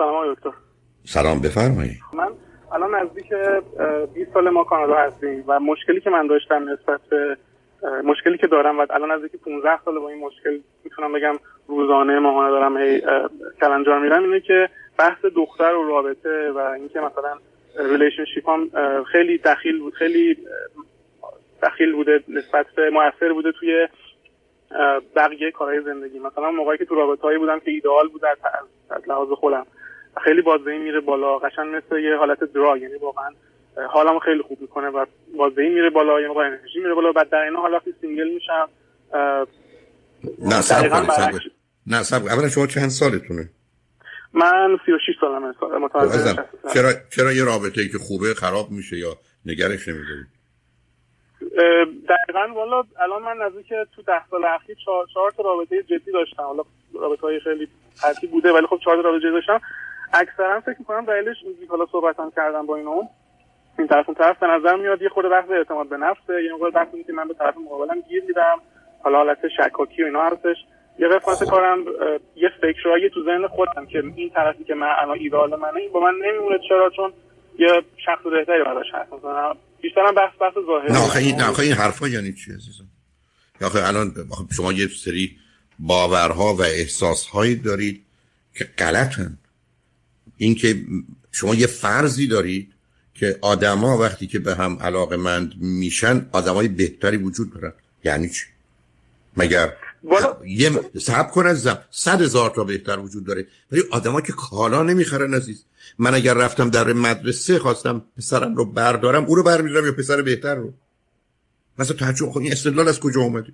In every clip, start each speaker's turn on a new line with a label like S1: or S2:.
S1: سلام دکتر.
S2: سلام بفرمایید.
S1: من الان نزدیک 20 سال ما کانادا هستیم و مشکلی که من داشتم نسبت به مشکلی که دارم و الان نزدیک 15 سال با این مشکل می‌تونم بگم روزانه ماهانه دارم هی کلنجار میرم اینه که بحث دختر و رابطه و اینکه مثلا relationship هم خیلی دخیل بود خیلی دخیل بوده نسبت به موثر بوده توی بقیه کارهای زندگی. مثلا موقعی که تو رابطه هایی بودم که ایدئال بود از لحاظ خودم. خیلی بازدهی میره بالا قشنگ مثل یه حالت drug یعنی واقعا حالم خیلی خوب می‌کنه و بازدهی میره بالا یعنی انرژی میره بالا بعد در این حال single میشم
S2: نه سب نه سب اولا شما چند سالتونه؟
S1: من 36 سالمه متولد
S2: خب، چرا چرا یه رابطه ای که خوبه خراب میشه یا نگهش نمیدارید؟
S1: دقیقا والا الان من نزدیک تو ده سال اخیر چهار, چهار تا رابطه جدی داشتم. حالا رابطه های خیلی حتی بوده ولی خب چهار تا رابطه جدی داشتم. اکثرا فکر می‌کنم دلیلش حالا صحبت هم کردم با اینو این طرف اون طرف به نظر میاد یه خورده بحث اعتماد به نفسه یه خورده بحث که من به طرف مقابلم گیر میدم. حالا حالت شکاکی و اینا هستش. یه قسمت کارم یه فکرایی تو ذهن خودم که این طرفی که من الان ایدال منه این با من نمیمونه. چرا؟ چون یه شخص بهتری براش هست. مثلا بیشترم بحث بحث ظاهری.
S2: نه این نه این حرفا یعنی چی عزیزم؟ یا الان شما یه سری باورها و احساسهایی دارید که غلطن. اینکه شما یه فرضی دارید که آدما وقتی که به هم علاقه مند میشن آدمای بهتری وجود دارن. یعنی چی؟ مگر یه صبر کن عزیزم. صد هزار تا بهتر وجود داره. ولی آدما که کالا نمی‌خرن عزیز. من اگر رفتم در مدرسه خواستم پسرم رو بردارم او رو برمیدارم یا پسر بهتر رو؟ مثلا تعجب خب این استدلال از کجا اومده؟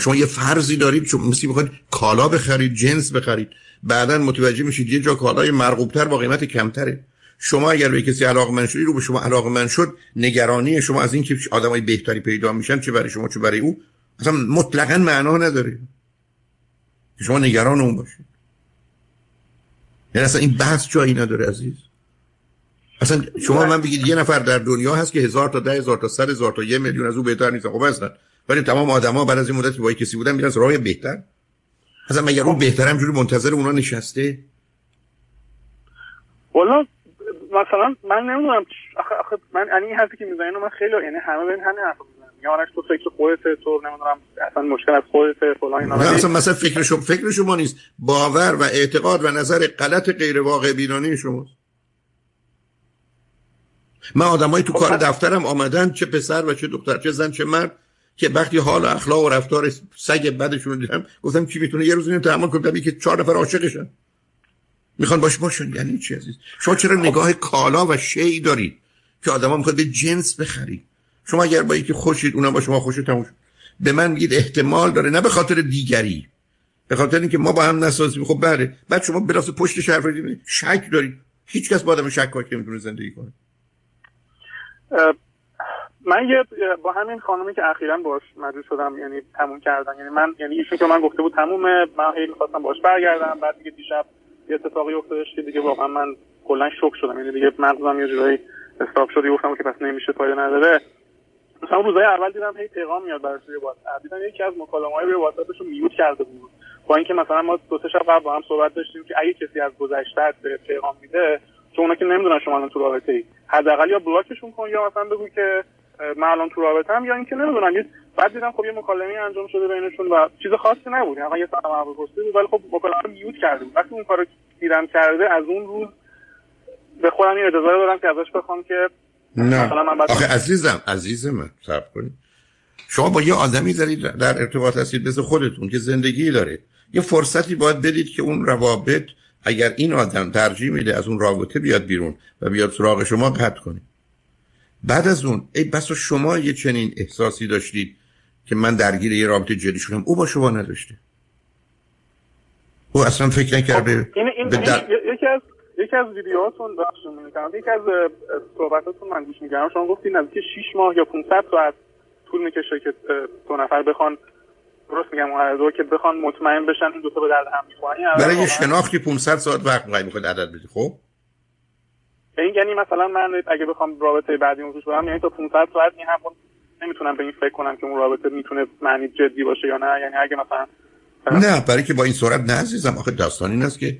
S2: شما یه فرضی دارید چون مثل می‌خواید کالا بخرید جنس بخرید. بعدا متوجه میشید یه جا کالای مرغوبتر با قیمت کمتره. شما اگر به کسی علاقه شدی رو به شما علاقه من شد نگرانی شما از اینکه آدمای بهتری پیدا میشن چه برای شما چه برای او اصلا مطلقا معنا نداره. شما نگران اون باشید. یعنی اصلا این بحث جایی نداره عزیز. اصلا شما من بگید یه نفر در دنیا هست که هزار تا ده هزار تا صد هزار تا یه میلیون از او بهتر نیست خب اصلا ولی تمام آدما بعد از این مدت با کسی بودن میرن راه بهتر. اصلا مگر اون بهتر همجوری منتظر اونا نشسته؟
S1: والا مثلا من نمی‌دونم آخه, آخه من یعنی این حرفی که می‌زنین من خیلی یعنی همه به همین حرف می‌زنن. یا تو فکر خودت تو نمی‌دونم اصلا مشکل از خودت فلان اینا.
S2: اصلا مثلا فکر شما فکر شما نیست. باور و اعتقاد و نظر غلط غیر واقع بینانه شماست. من آدمایی تو خب کار دفترم آمدن چه پسر و چه دختر چه زن چه مرد که وقتی حال اخلاق و رفتار سگ بدشون رو دیدم گفتم کی می‌تونه؟ یه روز اینو تحمل کنه که چهار نفر عاشقشن. می‌خوان باش باشون یعنی چی عزیز؟ شما چرا نگاه کالا و شی دارید که آدما می‌خواد به جنس بخرید. شما اگر با یکی خوشید اونم با شما خوشید تموش به من میگید احتمال داره نه به خاطر دیگری. به خاطر اینکه ما با هم نسازیم. خب بله. بعد شما بلاس پشت شهر شک دارید. هیچ کس با آدم شک نمی‌تونه زندگی کنه.
S1: من یه با همین خانمی که اخیرا باش مجبور شدم یعنی تموم کردن. یعنی من یعنی ایشون که من گفته بود تمومه من خیلی خواستم باش برگردم. بعد دیگه دیشب یه اتفاقی افتادش که دیگه واقعا من کلا شوک شدم. یعنی دیگه مغزم یه جورایی استاپ شد. گفتم که پس نمیشه فایده نداره. مثلا روزای اول دیدم هی پیغام میاد برای روی واتساپ دیدم یکی از مکالمه‌های روی واتساپش رو میوت کرده بود. با اینکه مثلا ما دو سه شب قبل با هم صحبت داشتیم که اگه کسی از گذشته پیغام میده چون اونا که نمی‌دونن شما الان تو رابطه ای حداقل یا بلاکشون کن یا مثلا بگو که من الان تو رابطه هم یا اینکه نمی‌دونم بعد دیدم خب یه مکالمه انجام شده بینشون و چیز خاصی نبود. یعنی یه سلام اول بود ولی خب مکالمه میوت کرده بود وقتی اون کارو دیدم کرده از اون روز به خودم این اجازه دادم که ازش بخوام که
S2: نه. آخه عزیزم عزیز من صبر کنید شما با یه آدمی دارید در ارتباط هستید مثل خودتون که زندگی داره یه فرصتی باید بدید که اون روابط اگر این آدم ترجیح میده از اون رابطه بیاد بیرون و بیاد سراغ شما قطع کنید. بعد از اون ای بس شما یه چنین احساسی داشتید که من درگیر یه رابطه جدی شدم او با شما نداشته. او اصلا فکر نکرده
S1: خب، این, این, در... یکی از یکی از ویدیوهاتون بخشون می‌کنم یکی از صحبتاتون من گوش میگردم شما گفتید نزدیک 6 ماه یا 500 ساعت طول می‌کشه که دو نفر بخوان درست میگم اون که بخوان مطمئن بشن این دو تا به درد هم می‌خورن
S2: برای شناختی 500 ساعت وقت می‌خواد عدد بدی خب؟
S1: این یعنی مثلا من اگه بخوام رابطه بعدی روش برم یعنی تا 500 ساعت این هم نمی‌تونم به این فکر کنم که اون رابطه می‌تونه معنی جدی باشه یا نه. یعنی اگه مثلا
S2: نه برای که با این سرعت نه عزیزم. آخه داستان این است که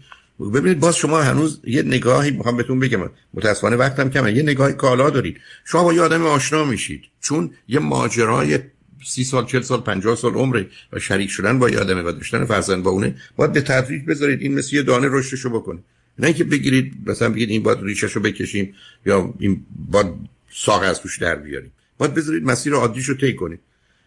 S2: ببینید باز شما هنوز یه نگاهی می‌خوام بهتون بگم. متاسفانه وقتم کمه. یه نگاهی کالا دارید. شما با یه آدم آشنا میشید. چون یه ماجرای سی سال چل سال پنجاه سال عمره و شریک شدن با یه آدم و داشتن فرزند با اونه باید به تدریج بذارید. این مثل یه دانه رشدشو بکنه. نه اینکه بگیرید مثلا بگید این باید ریشهشو بکشیم یا این باید ساق از توش در بیاریم. باید بذارید مسیر عادیشو طی کنید.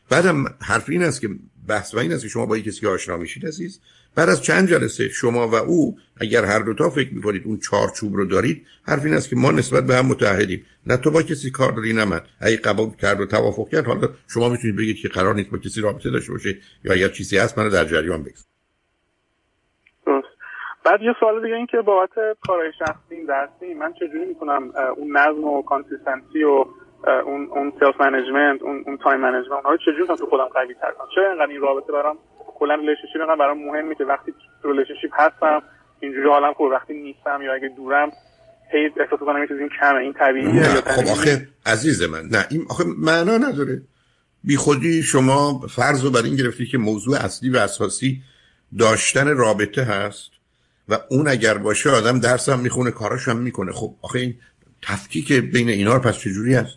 S2: بعدم حرف این است که بحث و این است که شما با کسی آشنا میشید عزیز بعد از چند جلسه شما و او اگر هر دوتا فکر می‌کنید اون چارچوب رو دارید حرف این است که ما نسبت به هم متحدیم نه تو با کسی کار داری نه من. اگه قبول کرد و توافق کرد حالا شما می‌تونید بگید که قرار نیست با کسی رابطه داشته باشه یا اگر چیزی هست منو در جریان بگذار
S1: بعد یه سوال دیگه این که بابت کارهای شخصی درسی من چجوری می‌تونم اون نظم و consistency و اون اون self management اون اون time management اونها رو چجوری تو خودم قوی تر کنم؟ چرا اینقدر این رابطه برام کلا relationship اینقدر برام مهمه که وقتی تو relationship هستم اینجوری حالم خوب وقتی نیستم یا اگه دورم هی احساس کنم یه چیزی کمه این طبیعیه
S2: یا خب آخه عزیز من نه این آخه معنا نداره. بی خودی شما فرض رو بر این گرفتی که موضوع اصلی و اساسی داشتن رابطه هست. و اون اگر باشه آدم درس هم می‌خونه کاراش هم می‌کنه. خب آخه این تفکیک بین اینا رو پس چجوری هست؟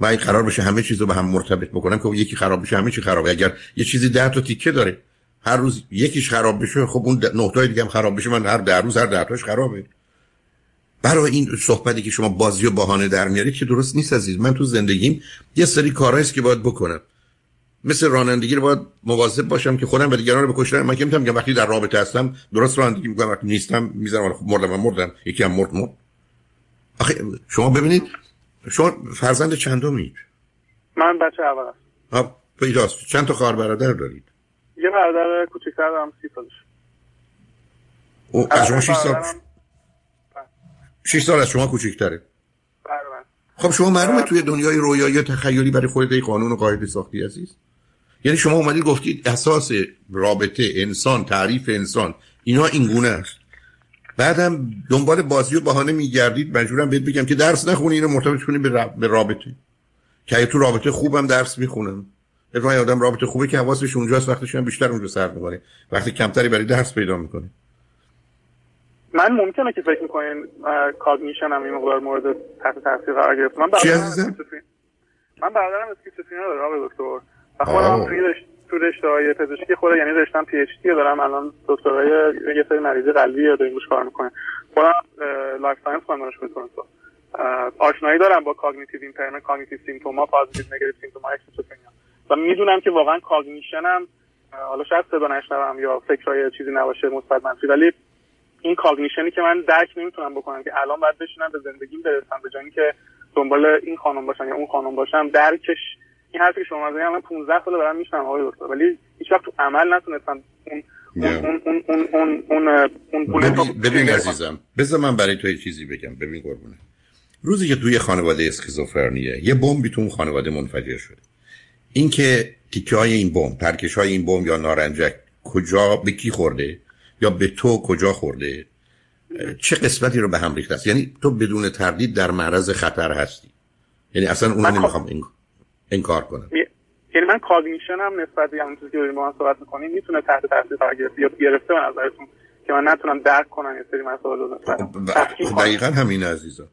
S2: و این قرار بشه همه چیز رو به هم مرتبط بکنم که یکی خراب بشه همه چی خرابه اگر یه چیزی ده تا تیکه داره هر روز یکیش خراب بشه خب اون نه دیگه هم خراب بشه. من هر در روز هر ده خرابه. برای این صحبتی که شما بازی و بهانه در میارید که درست نیست عزیز. من تو زندگیم یه سری کارهایی که باید بکنم. مثل رانندگی رو باید مواظب باشم که خودم به دیگران رو بکشم من که می‌تونم که وقتی در رابطه هستم درست رانندگی می‌کنم وقتی نیستم می‌ذارم خب مردم مردم یکی هم مرد مرد. آخه شما ببینید شما فرزند چندمید
S1: من بچه اول
S2: هستم. پیداست. چند تا خواهر برادر دارید؟
S1: یه برادر کوچیک‌تر دارم 30 سالش.
S2: او از شما 6 سال. 6 سال از شما کوچیک‌تره.
S1: بله
S2: خب شما معلومه توی دنیای رویایی تخیلی برای خودت قانون و قاعده ساختی عزیز. یعنی شما اومدید گفتید اساس رابطه انسان تعریف انسان اینا این گونه است. بعدم دنبال بازی و بهانه میگردید مجبورم بهت بگم که درس نخونی اینو مرتبط کنی به رابطه. که تو رابطه خوبم درس می‌خونم. اتفاقا آدم رابطه خوبه که حواسش اونجاست وقتش هم بیشتر اونجا سر می‌کنه وقتی کمتری برای درس پیدا می‌کنه.
S1: من ممکنه که فکر می‌کنین کاگنیشن هم این مقدار مورد تحت تاثیر قرار گرفت. من برادرم من برادرم schizophrenia داره آقای دکتر. و خودم توی تو رشته های پزشکی خود یعنی رشتم PhD دارم الان دکترای یه سری مریض قلبی داریم روش کار می‌کنه خودم life science خواندم دانشگاه تورنتو آشنایی دارم با cognitive impairment cognitive symptom ا positive negative symptom ا schizophrenia و می‌دونم که واقعا cognition م حالا شاید صدا نشنوم یا فکرای چیزی نباشه مثبت منفی ولی این cognition ی که من درک نمی‌تونم بکنم که الان باید بشینم به زندگیم برسم به جایی که دنبال این خانم باشم یا اون خانم باشم درکش این حرفی که شما زدید من 15 سال دارم میشنم آقای دکتر. ولی هیچ وقت تو عمل نتونستم اون اون اون اون اون
S2: اون ببین عزیزم بذار من برای تو یه چیزی بگم. ببین قربونه. روزی که توی خانواده اسکیزوفرنیه یه بمبی تو اون خانواده منفجر شده. اینکه تیکه های این بمب ترکش های این بمب یا نارنجک کجا به کی خورده؟ یا به تو کجا خورده؟ چه قسمتی رو به هم ریخته است؟ یعنی تو بدون تردید در معرض خطر هستی. یعنی اصلا اونو نمی‌خوام این انکار کنم
S1: یعنی من کاگنیشن هم نسبت به چیزی که داریم با من صحبت می‌کنیم می‌تونه تحت تاثیر قرار گرفته یا گرفته به نظرتون که من نتونم درک کنم یه سری مسائل رو
S2: خب، دقیقا همین عزیزا.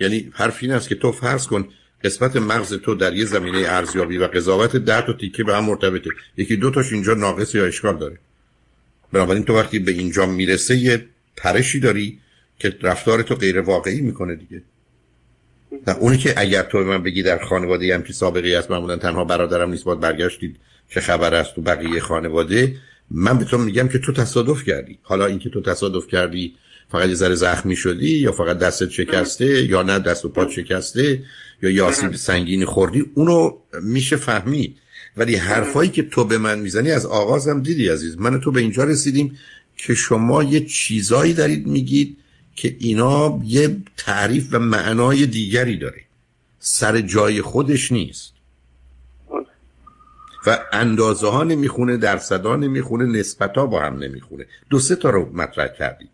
S2: یعنی حرف این است که تو فرض کن قسمت مغز تو در یه زمینه ارزیابی و قضاوت ده تا تیکه به هم مرتبطه. یکی دو تاش اینجا ناقص یا اشکال داره. بنابراین تو وقتی به اینجا می‌رسه یه پرشی داری که رفتار تو غیر واقعی می‌کنه دیگه. نه اونی که اگر تو من بگی در خانواده هم که سابقه است معمولا تنها برادرم نیست باید برگشتید چه خبر است تو بقیه خانواده من به تو میگم که تو تصادف کردی. حالا اینکه تو تصادف کردی فقط یه ذره زخمی شدی یا فقط دستت شکسته یا نه دست و پات شکسته یا یه آسیب سنگین خوردی اونو میشه فهمید. ولی حرفایی که تو به من می‌زنی از آغازم دیدی عزیز. من تو به اینجا رسیدیم که شما یه چیزایی دارید میگید که اینا یه تعریف و معنای دیگری داره. سر جای خودش نیست. و اندازه ها نمی‌خونه درصد ها نمی‌خونه نسبت ها با هم نمی‌خونه. دو سه تا رو مطرح کردید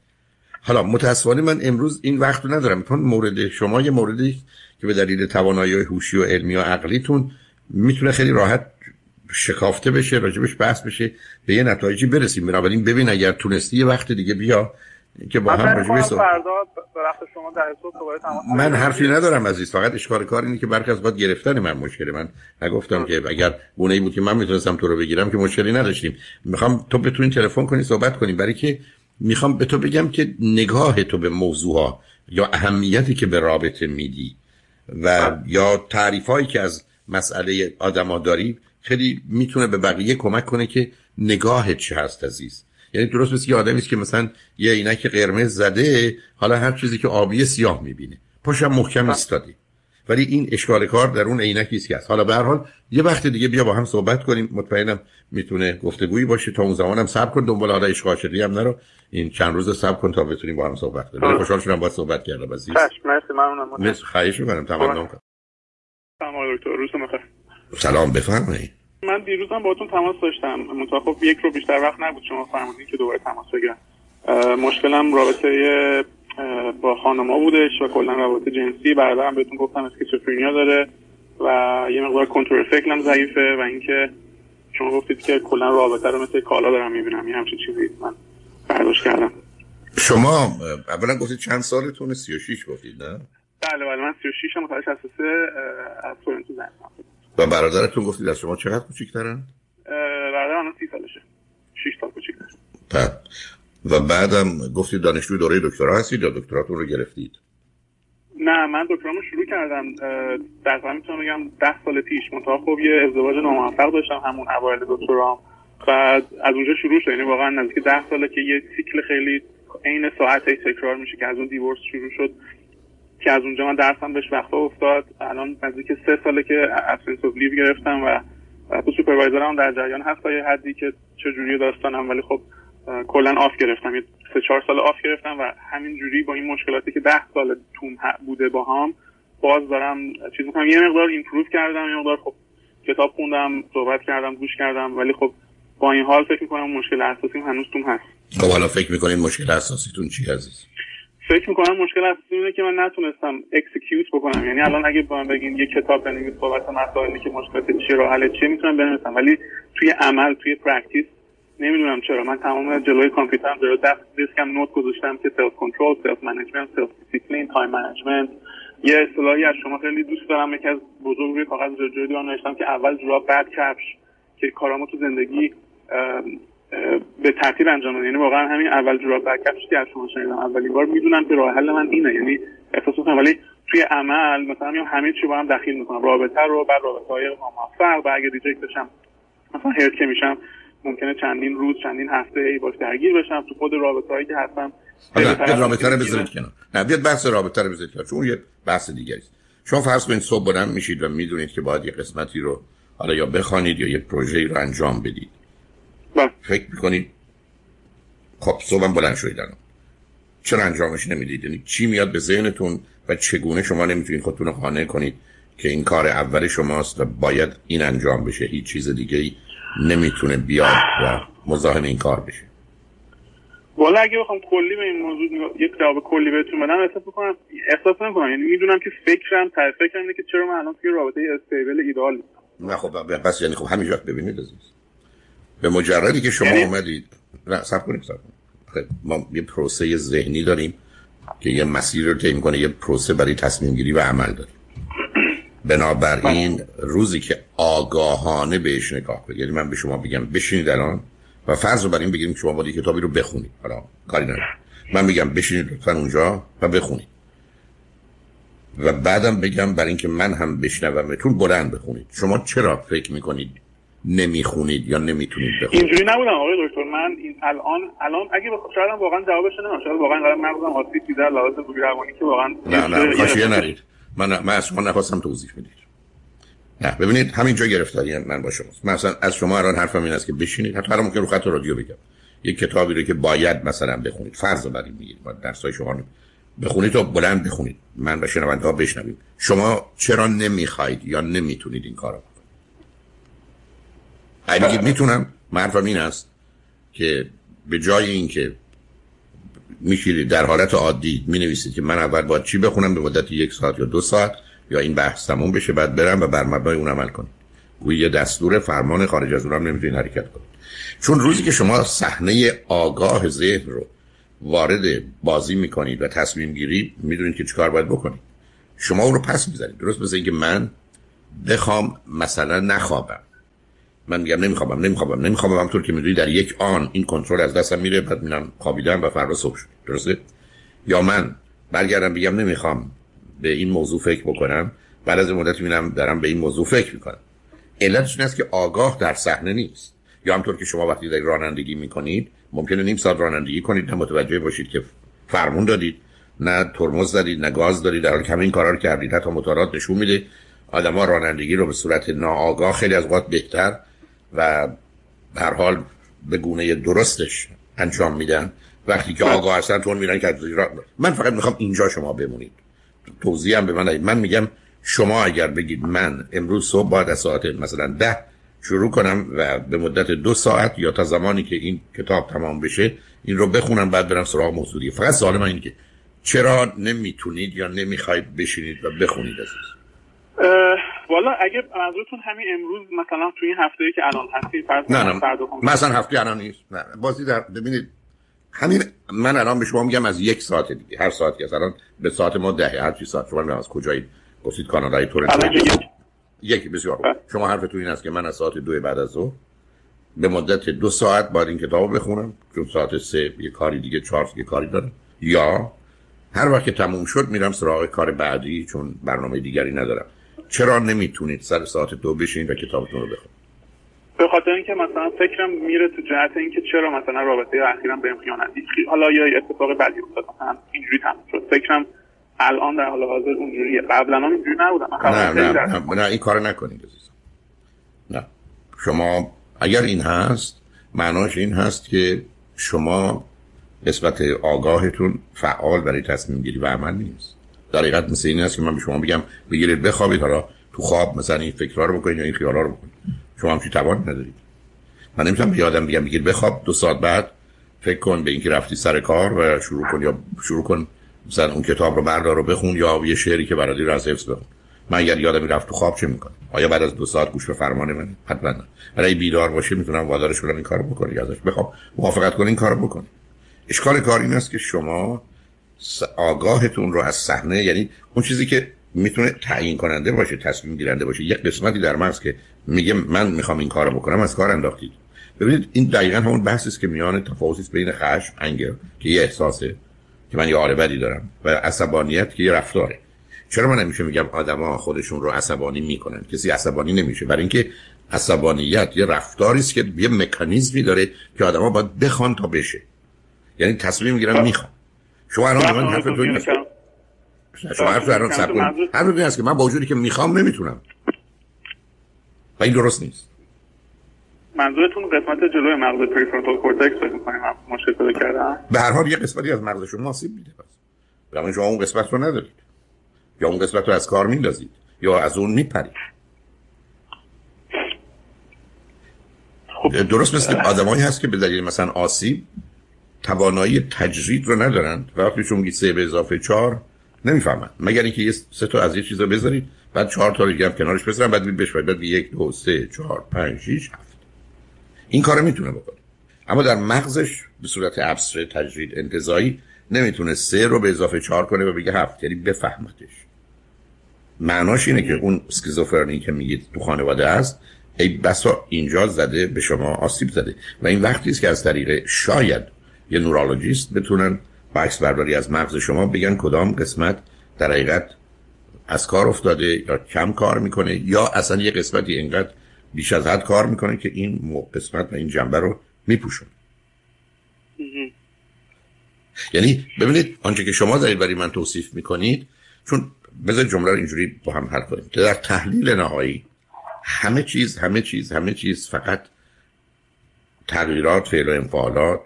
S2: حالا متاسفانه من امروز این وقت رو ندارم چون مورد شما یه موردی که به دلیل توانایی هوشی و علمی و عقلیتون می‌تونه خیلی راحت شکافته بشه راجبش بحث بشه به یه نتایجی برسیم. بنابراین ببین اگر تونستی یه وقت دیگه بیا. که با هم
S1: راجع فردا شما در
S2: من حرفی ندارم عزیز فقط اشکال کار اینه که برخی از وقت گرفتن من مشکل من. نگفتم که اگر گونه ای بود که من می‌تونستم تو رو بگیرم که مشکلی نداشتیم. می‌خوام تو بتونی تلفن کنی صحبت کنیم برای که می‌خوام به تو بگم که نگاه تو به موضوع ها یا اهمیتی که به رابطه میدی و یا تعریف هایی که از مسئله آدما داری خیلی می‌تونه به بقیه کمک کنه که نگاه چه هست عزیز. یعنی درست مثل یه آدمی که مثلا یه عینک قرمز زده حالا هر چیزی که آبی سیاه می‌بینه. پاشم محکم ایستادی ولی این اشکال کار در اون عینکی است که هست. حالا به هر حال یه وقت دیگه بیا با هم صحبت کنیم. مطمئنم می‌تونه گفتگویی باشه. تا اون زمانم صبر کن. دنبال حالا عشق عاشقی هم نرو. این چند روز صبر کن تا بتونیم با هم صحبت کنیم. خوشحال شدم با صحبت کردم عزیز.
S1: مرسی. ممنونم.
S2: مرسی. خواهش می‌کنم. تمام
S1: سلام دکتر. روز بخیر.
S2: سلام. بفرمایید.
S1: من دیروز هم باهاتون تماس داشتم. منتها یک رو بیشتر وقت نبود شما فرمودین که دوباره تماس بگیرم. مشکلم رابطه با خانما بودش و کلا روابط جنسی. برادرم بهتون گفتم اسکیزوفرنیا داره و یه مقدار کنترل فکرم ضعیفه و اینکه شما گفتید که کلا رابطه رو مثل کالا دارم می‌بینم. یه همچین چیزی من برداشت کردم.
S2: شما اولا گفتید چند سالتونه؟ 36 گفتید نه؟
S1: بله بله من 36 ام متولد 63 از تورنتو زنگ
S2: و برادرتون گفتید از شما چقدر کوچیک‌ترن
S1: برادرم الان 30 سالشه. 6 سال کوچیک‌تر
S2: بعد و بعدم گفتید دانشجوی دوره دکترا هستید یا دکتراتون رو گرفتید؟
S1: نه من دکترامو شروع کردم. در می‌تونم بگم ده سال پیش. منتها خب یه ازدواج ناموفق داشتم همون اوایل دکترام. بعد از اونجا شروع شد. یعنی واقعا نزدیک ده ساله که یه سیکل خیلی عین ساعت تکرار میشه که از اون divorce شروع شد. که از اونجا من درسم به وقفه افتاد. الان نزدیک سه ساله که absence of leave گرفتم و تو supervisor م در جریان هست یه حدی که چجوری داستانم ولی خب کلا off گرفتم. یه سه چهار سال off گرفتم و همین جوری با این مشکلاتی که ده سال توم بوده با هم باز دارم چیز می‌کنم. یه مقدار improve کردم یه مقدار خب کتاب خوندم صحبت کردم گوش کردم ولی خب با این حال فکر می‌کنم مشکل اساسی هنوز توم هست.
S2: خب حالا فکر می‌کنین مشکل اساسیتون چی عزیز؟
S1: فکر می‌کنم مشکل اساسی اینه که من نتونستم execute بکنم. یعنی الان اگه با من بگین یه کتاب بنویس صحبت مسائلی که مشکلات چی رو حل چیه می‌تونم بنویسم. ولی توی عمل توی practice نمی‌دونم چرا. من تمام جلوی کامپیوترم جلوی دست desk م note گذاشتم که self control self management self discipline time management یه اصطلاحی از شما خیلی دوست دارم. یکی از بزرگ روی کاغذ جلوی دیوار نوشتم که اول جوراب بعد کفش که کارامو تو زندگی به ترتیب انجام یعنی واقعا همین اول جوراب بعد کفشی که از شما شنیدم اولین بار. می‌دونم که راه حل من اینه. یعنی احساس می‌کنم. ولی توی عمل مثلا میام همه چی با هم دخیل می‌کنم. رابطه رو بعد رابطه های موفق. و اگه ریجکت بشم مثلا هرت که میشم ممکنه چندین روز چندین هفته ای باش درگیر بشم. تو خود رابطه هایی که هستم
S2: حالا رابطه رو بذارید کنار. نه بیاد بحث رابطه رو بذارید کنار. چون یه بحث دیگری است. شما فرض کنید صبح بلند میشید و می‌دونید که باید یه قسمتی رو حالا یا بخوانید یا یه پروژه رو انجام بدید.
S1: بله.
S2: فکر می‌کنید خب صبح بلند شدید الان. چرا انجامش نمی‌دید؟ یعنی چی میاد به ذهنتون و چگونه شما نمی‌تونید خودتون رو قانع کنید که این کار اول شماست و باید این انجام بشه؟ هیچ چیز دیگه ای نمی‌تونه بیاد و مزاحم این کار بشه.
S1: والا اگه بخوام کلی به این موضوع یک جواب کلی بهتون بدم احساس می‌کنم احساس نمی‌کنم. یعنی می‌دونم که فکرم تا فکرم اینه که چرا من الان توی رابطه استیبل ایدال
S2: نه خب پس یعنی خب همینجا ببینید عزیز. به مجردی که شما یعنی... اومدید. نه سب کنید سب کنید ما یه پروسه ذهنی داریم که یه مسیر رو طی کنه یه پروسه برای تصمیم گیری و عمل داریم. بنابراین روزی که آگاهانه بهش نگاه کنید یعنی من به شما بگم بشینید الان و فرض رو بر این بگیریم شما باید کتابی رو بخونید. حالا کاری نداره من بگم بشینید لطفا اونجا و بخونید. و بعدم بگم برای اینکه من هم بشنومتون بلند بخونید. شما چرا فکر می‌کنید نمی‌خونید یا نمی‌تونید
S1: بخونید؟ اینجوری نبودم آقای دکتر. من این الان الان اگه شاید واقعا جوابش نمی‌دونم شاید واقعا قرار مغزم آسیب دیده روی روانی که واقعا
S2: نه نه خواهشیه نرید من من از شما نخواستم توضیح بدید. نه ببینید همینجا گرفتاری من با شماست. مثلا از شما الان حرفم این است که بشینید. حتی ممکن رو خط رادیو بگم. یک کتابی رو که باید مثلا بخونید. فرض رو بریم میگید با درسای شما بخونید و بلند بخونید. من و شنونده ها بشنویم. شما چرا نمی‌خواید یا نمی‌تونید این کارو میگید می‌تونم حرفم این است که به جای اینکه میشیرید در حالت عادی می نویسید که من اول باید چی بخونم به مدت یک ساعت یا دو ساعت یا این بحث تموم بشه بعد برم و بر مبنای اون عمل کنید گویی یه دستور فرمان خارج از اونم نمی‌تونید حرکت کنید چون روزی که شما صحنه آگاه ذهن رو وارد بازی می‌کنید و تصمیم گیری می‌دونید که چیکار باید بکنید. شما اون رو پس می‌زنید. درست مثل اینکه من بخوام مثلا نخوابم. من میگم نمیخوابم نمیخوابم نمیخوابم. همطور که می‌دونی در یک آن این کنترل از دستم میره بعد میرم خوابیدم و فردا صبح شد. درسته؟ یا من برگردم بگم نمی‌خوام به این موضوع فکر بکنم بعد از مدت می‌بینم دارم به این موضوع فکر می‌کنم. علتش این است که آگاه در صحنه نیست. یا همطور که شما وقتی در رانندگی می‌کنید ممکنه نیم ساعت رانندگی کنید نه متوجه باشید که فرمون دادید نه ترمز زدید نه گاز دارید در حالی که این کارا رو کردید. حتی موتورات نشون میده آدما رانندگی رو به صورت ناآگاه خیلی از وقت بهتر و هر حال به گونه درستش انجام میدن. وقتی که آگاه هستن تون میرن که من فقط می‌خوام اینجا شما بمونید. توضیح هم به من من میگم شما اگر بگید من امروز صبح باید از ساعت مثلا ده شروع کنم و به مدت دو ساعت یا تا زمانی که این کتاب تمام بشه این رو بخونم بعد برم سراغ موضوعی فقط سوال من اینه که چرا نمی‌تونید یا نمی‌خواید بشینید و بخونید عزیز؟
S1: والا اگه منظورتون همین امروز مثلا توی این هفته که الان هستی
S2: نه نه. مثلا هفته الان نیست. نه. بازی در ببینید همین من الان به شما میگم از یک ساعت دیگه. هر ساعت که الان به ساعت ما ده هر چی ساعت شما از کجایی؟ گفتید کانادای تورنتو یکی بسیار بله. شما حرفتون این است که من از ساعت دو بعد از ظهر به مدت دو ساعت باید این کتاب بخونم چون ساعت سه یه کاری دیگه چهار یه کاری دارم. یا هر وقت که تموم شد میرم سراغ کار بعدی چون برنامه دیگری ندارم. چرا نمی‌تونید سر ساعت دو بشین و کتابتون رو بخونید؟
S1: به خاطر اینکه مثلا فکرم میره تو جهت اینکه چرا مثلا رابطه اخیرا بهم خیانت حالا یا اتفاق بدی افتاد مثلا اینجوری تموم شد. فکرم الان در حال حاضر اونجوریه. قبلا هم اینجوری نبودم.
S2: نه نه, نه, نه این کار نکنید عزیزم. نه. شما اگر این هست معناش این هست که شما نسبت آگاهتون فعال برای تصمیم گیری و عمل نیست. در حقیقت مثل این است که من به شما بگم بگیرید بخوابید. حالا تو خواب مثلا این فکرها رو بکنید یا این خیالا رو بکنید. شما هم چی توان ندارید. من نمی‌تونم به یادم بگم بگیر بخواب دو ساعت بعد فکر کن به اینکه رفتی سر کار و شروع کن یا شروع کن مثلا اون کتاب رو بردار رو بخون یا یه شعری که برادی رو از حفظ بخون. من اگر یادم رفت تو خواب چه می‌کنه آیا بعد از دو ساعت گوش به فرمان من؟ حتما نه. بیدار باشه می‌تونم وادارش کنم این کارو بکنه ازش. بخوام موافقت کن این کارو بکنه اشکال کار این است که شما آگاهتون رو از صحنه یعنی اون چیزی که می‌تونه تعیین کننده باشه تصمیم گیرنده باشه. یک قسمتی در مغز که میگه من می‌خوام این کارو بکنم از کار انداختید. ببینید این دقیقا همون بحثی است که میان تفاوتی بین خشم انگر که یه احساسه که من یه حال بدی دارم و عصبانیت که یه رفتاره. چرا من نمیشه میگم آدما خودشون رو عصبانی می‌کنن؟ کسی عصبانی نمیشه. برای اینکه عصبانیت یه رفتاری است که یه مکانیزمی داره که آدما باید بخوان تا بشه. یعنی تصمیم می‌گیرن می‌خوان. شما الان من حرف تو شما حرف الان سب حرف این است که من با وجودی که می‌خوام نمی‌تونم. و این درست نیست.
S1: منظورتون قسمت جلوی مغز پریفرونتال کورتکس فکر می‌کنم مشکل کردم
S2: به هر حال یه قسمتی از مغز شما آسیب میده پس. برای شما اون قسمت رو ندارید. یا اون قسمت رو از کار میندازید. یا از اون میپرید. خب. درست مثل آدمایی هست که به دلیل مثلا آسیب توانایی تجرید رو ندارن و وقتی شما میگید سه به اضافه چهار نمی‌فهمن مگر اینکه یه سه تا از یه چیزا بذارید بعد چهار تا دیگه هم کنارش بذارن بعد بشوید. بعد یک دو سه چهار پنج شیش هفت. این کارو می‌تونه بکنه. اما در مغزش به صورت ابستر تجرید انتزاعی نمی‌تونه سه رو به اضافه چهار کنه و بگه هفت. یعنی بفهمتش معناش اینه که اون اسکیزوفرنی که میگید تو خانواده است ای بسا اینجا زده به شما آسیب زده. و این وقتی است که از طریق شاید یه نورولوژیست بتونن عکس برداری از مغز شما بگن کدام قسمت در حقیقت از کار افتاده یا کم کار می‌کنه یا اصلا یه قسمتی اینقدر بیش از حد کار می‌کنه که این قسمت و این جنبه رو میپوشون یعنی ببینید آنچه که شما دارید برای من توصیف می‌کنید چون بذار جمله رو اینجوری با هم حل کنیم. در تحلیل نهایی همه چیز همه چیز همه چیز فقط تغییرات فعل و انفعالات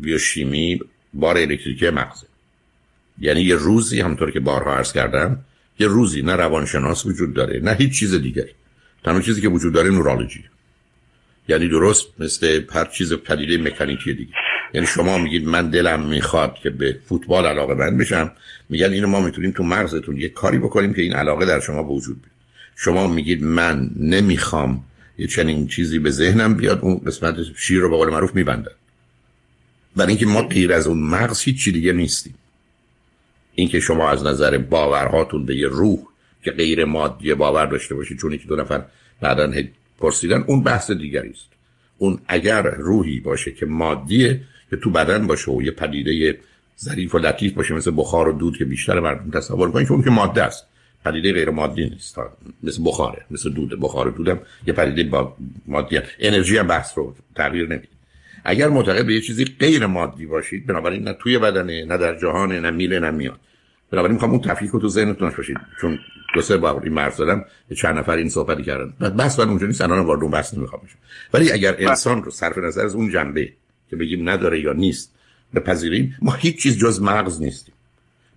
S2: بیوشیمی بار الکتریکی مغزه. یعنی یه روزی همطور که بارها عرض کردم یه روزی نه روانشناس وجود داره نه هیچ چیز دیگری تنها چیزی که وجود داره نورولوژی یعنی درست مثل هر چیز پدیده مکانیکی دیگه. یعنی شما میگید من دلم می‌خواد که به فوتبال علاقه بند بشم. میگن اینو ما می‌تونیم تو مغزتون یه کاری بکنیم که این علاقه در شما وجود بیاد. شما میگید من نمی‌خوام یه چنین چیزی به ذهنم بیاد اون قسمت شیر رو به قول معروف میبندن برای اینکه ما غیر از اون مغز چی دیگه نیستیم. اینکه شما از نظر باورهاتون به یه روح که غیر مادی باور داشته باشید چون که دو نفر بعدا پرسیدن اون بحث دیگری است. اون اگر روحی باشه که مادیه که تو بدن باشه و یه پدیده ظریف و لطیف باشه مثل بخار و دود که بیشتر مردم تصور کنید چون که ماده است. پدیده غیر مادی نیست. مثل بخاره مثل دود. بخار و دودم یه پدیده با مادی انرژی هم بحث رو تغییر نمیده. اگر معتقد به یه چیزی غیر مادی باشید بنابراین نه توی بدنه نه در جهان نه میله نه میاد. بنابراین می‌خوام اون تفکیک رو تو ذهنتون باشید چون دو سه بار این مرز دادم چند نفر این صحبتی کردن. بس من اونجا نیست الان وارد اون بحث نمی‌خوام بشم. ولی اگر بله. انسان رو صرف نظر از اون جنبه که بگیم نداره یا نیست بپذیریم ما هیچ چیز جز مغز نیستیم.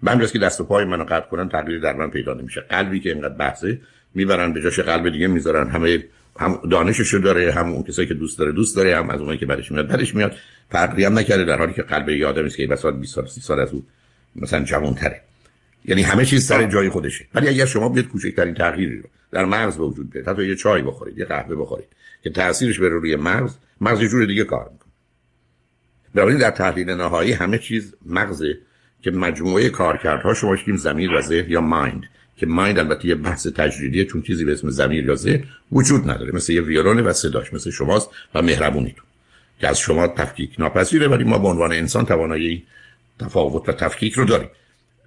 S2: من که دست و پای منو قطع کنن تغییری در من پیدا نمیشه. قلبی که اینقدر بحثه می‌برن به جاش قلب دیگه می‌ذارن. همه هم دانششو داره هم اون کسایی که دوست داره دوست داره هم از اونایی که برش میاد برش میاد. فرقی هم نکرده در حالی که قلب یه آدمی که بس 20 سال 30 سال از اون مثلا جوان تره یعنی همه چیز سر جای خودشه. ولی اگر شما بیاد کوچکترین تغییری رو در مغز به وجود بیارید حتی یه چای بخورید یه قهوه بخورید که تاثیرش بره روی مغز مغز یه جور دیگه کار می‌کنه. بنابراین در تحلیل نهایی همه چیز مغزه که مجموعه کارکردها شما گیم زمیر و ذهن یا مایند که مایند البته یه بحث تجریدیه چون چیزی به اسم زمیر یا ذهن وجود نداره. مثل یه ویولون و صداش مثل شماست و مهربونیتون. که از شما تفکیک ناپذیره ولی ما به عنوان انسان توانایی تفاوت و تفکیک رو داریم.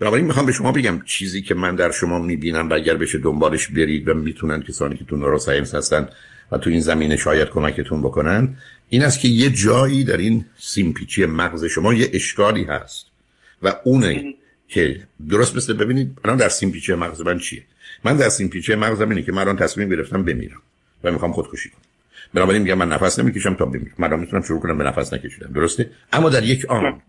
S2: بنابراین می‌خوام به شما بگم چیزی که من در شما می‌بینم و اگر بشه دنبالش برید و می‌تونن کسانی که تو نوروساینس هستن و تو این زمینه شاید کمکتون بکنن این است که یه جایی در این سیمپیچی مغز شما یه اشکالی هست و اونه که درست مثل ببینید الان در سیمپیچی مغز من چیه؟ من در سیمپیچی مغزم اینه که من الان تصمیم گرفتم بمیرم و می‌خوام خودکشی کنم. بنابراین میگم من نفس نمی‌کشم تا بمیرم. من می‌تونم شروع کنم به نفس نکشیدن. درسته؟ اما در یک آن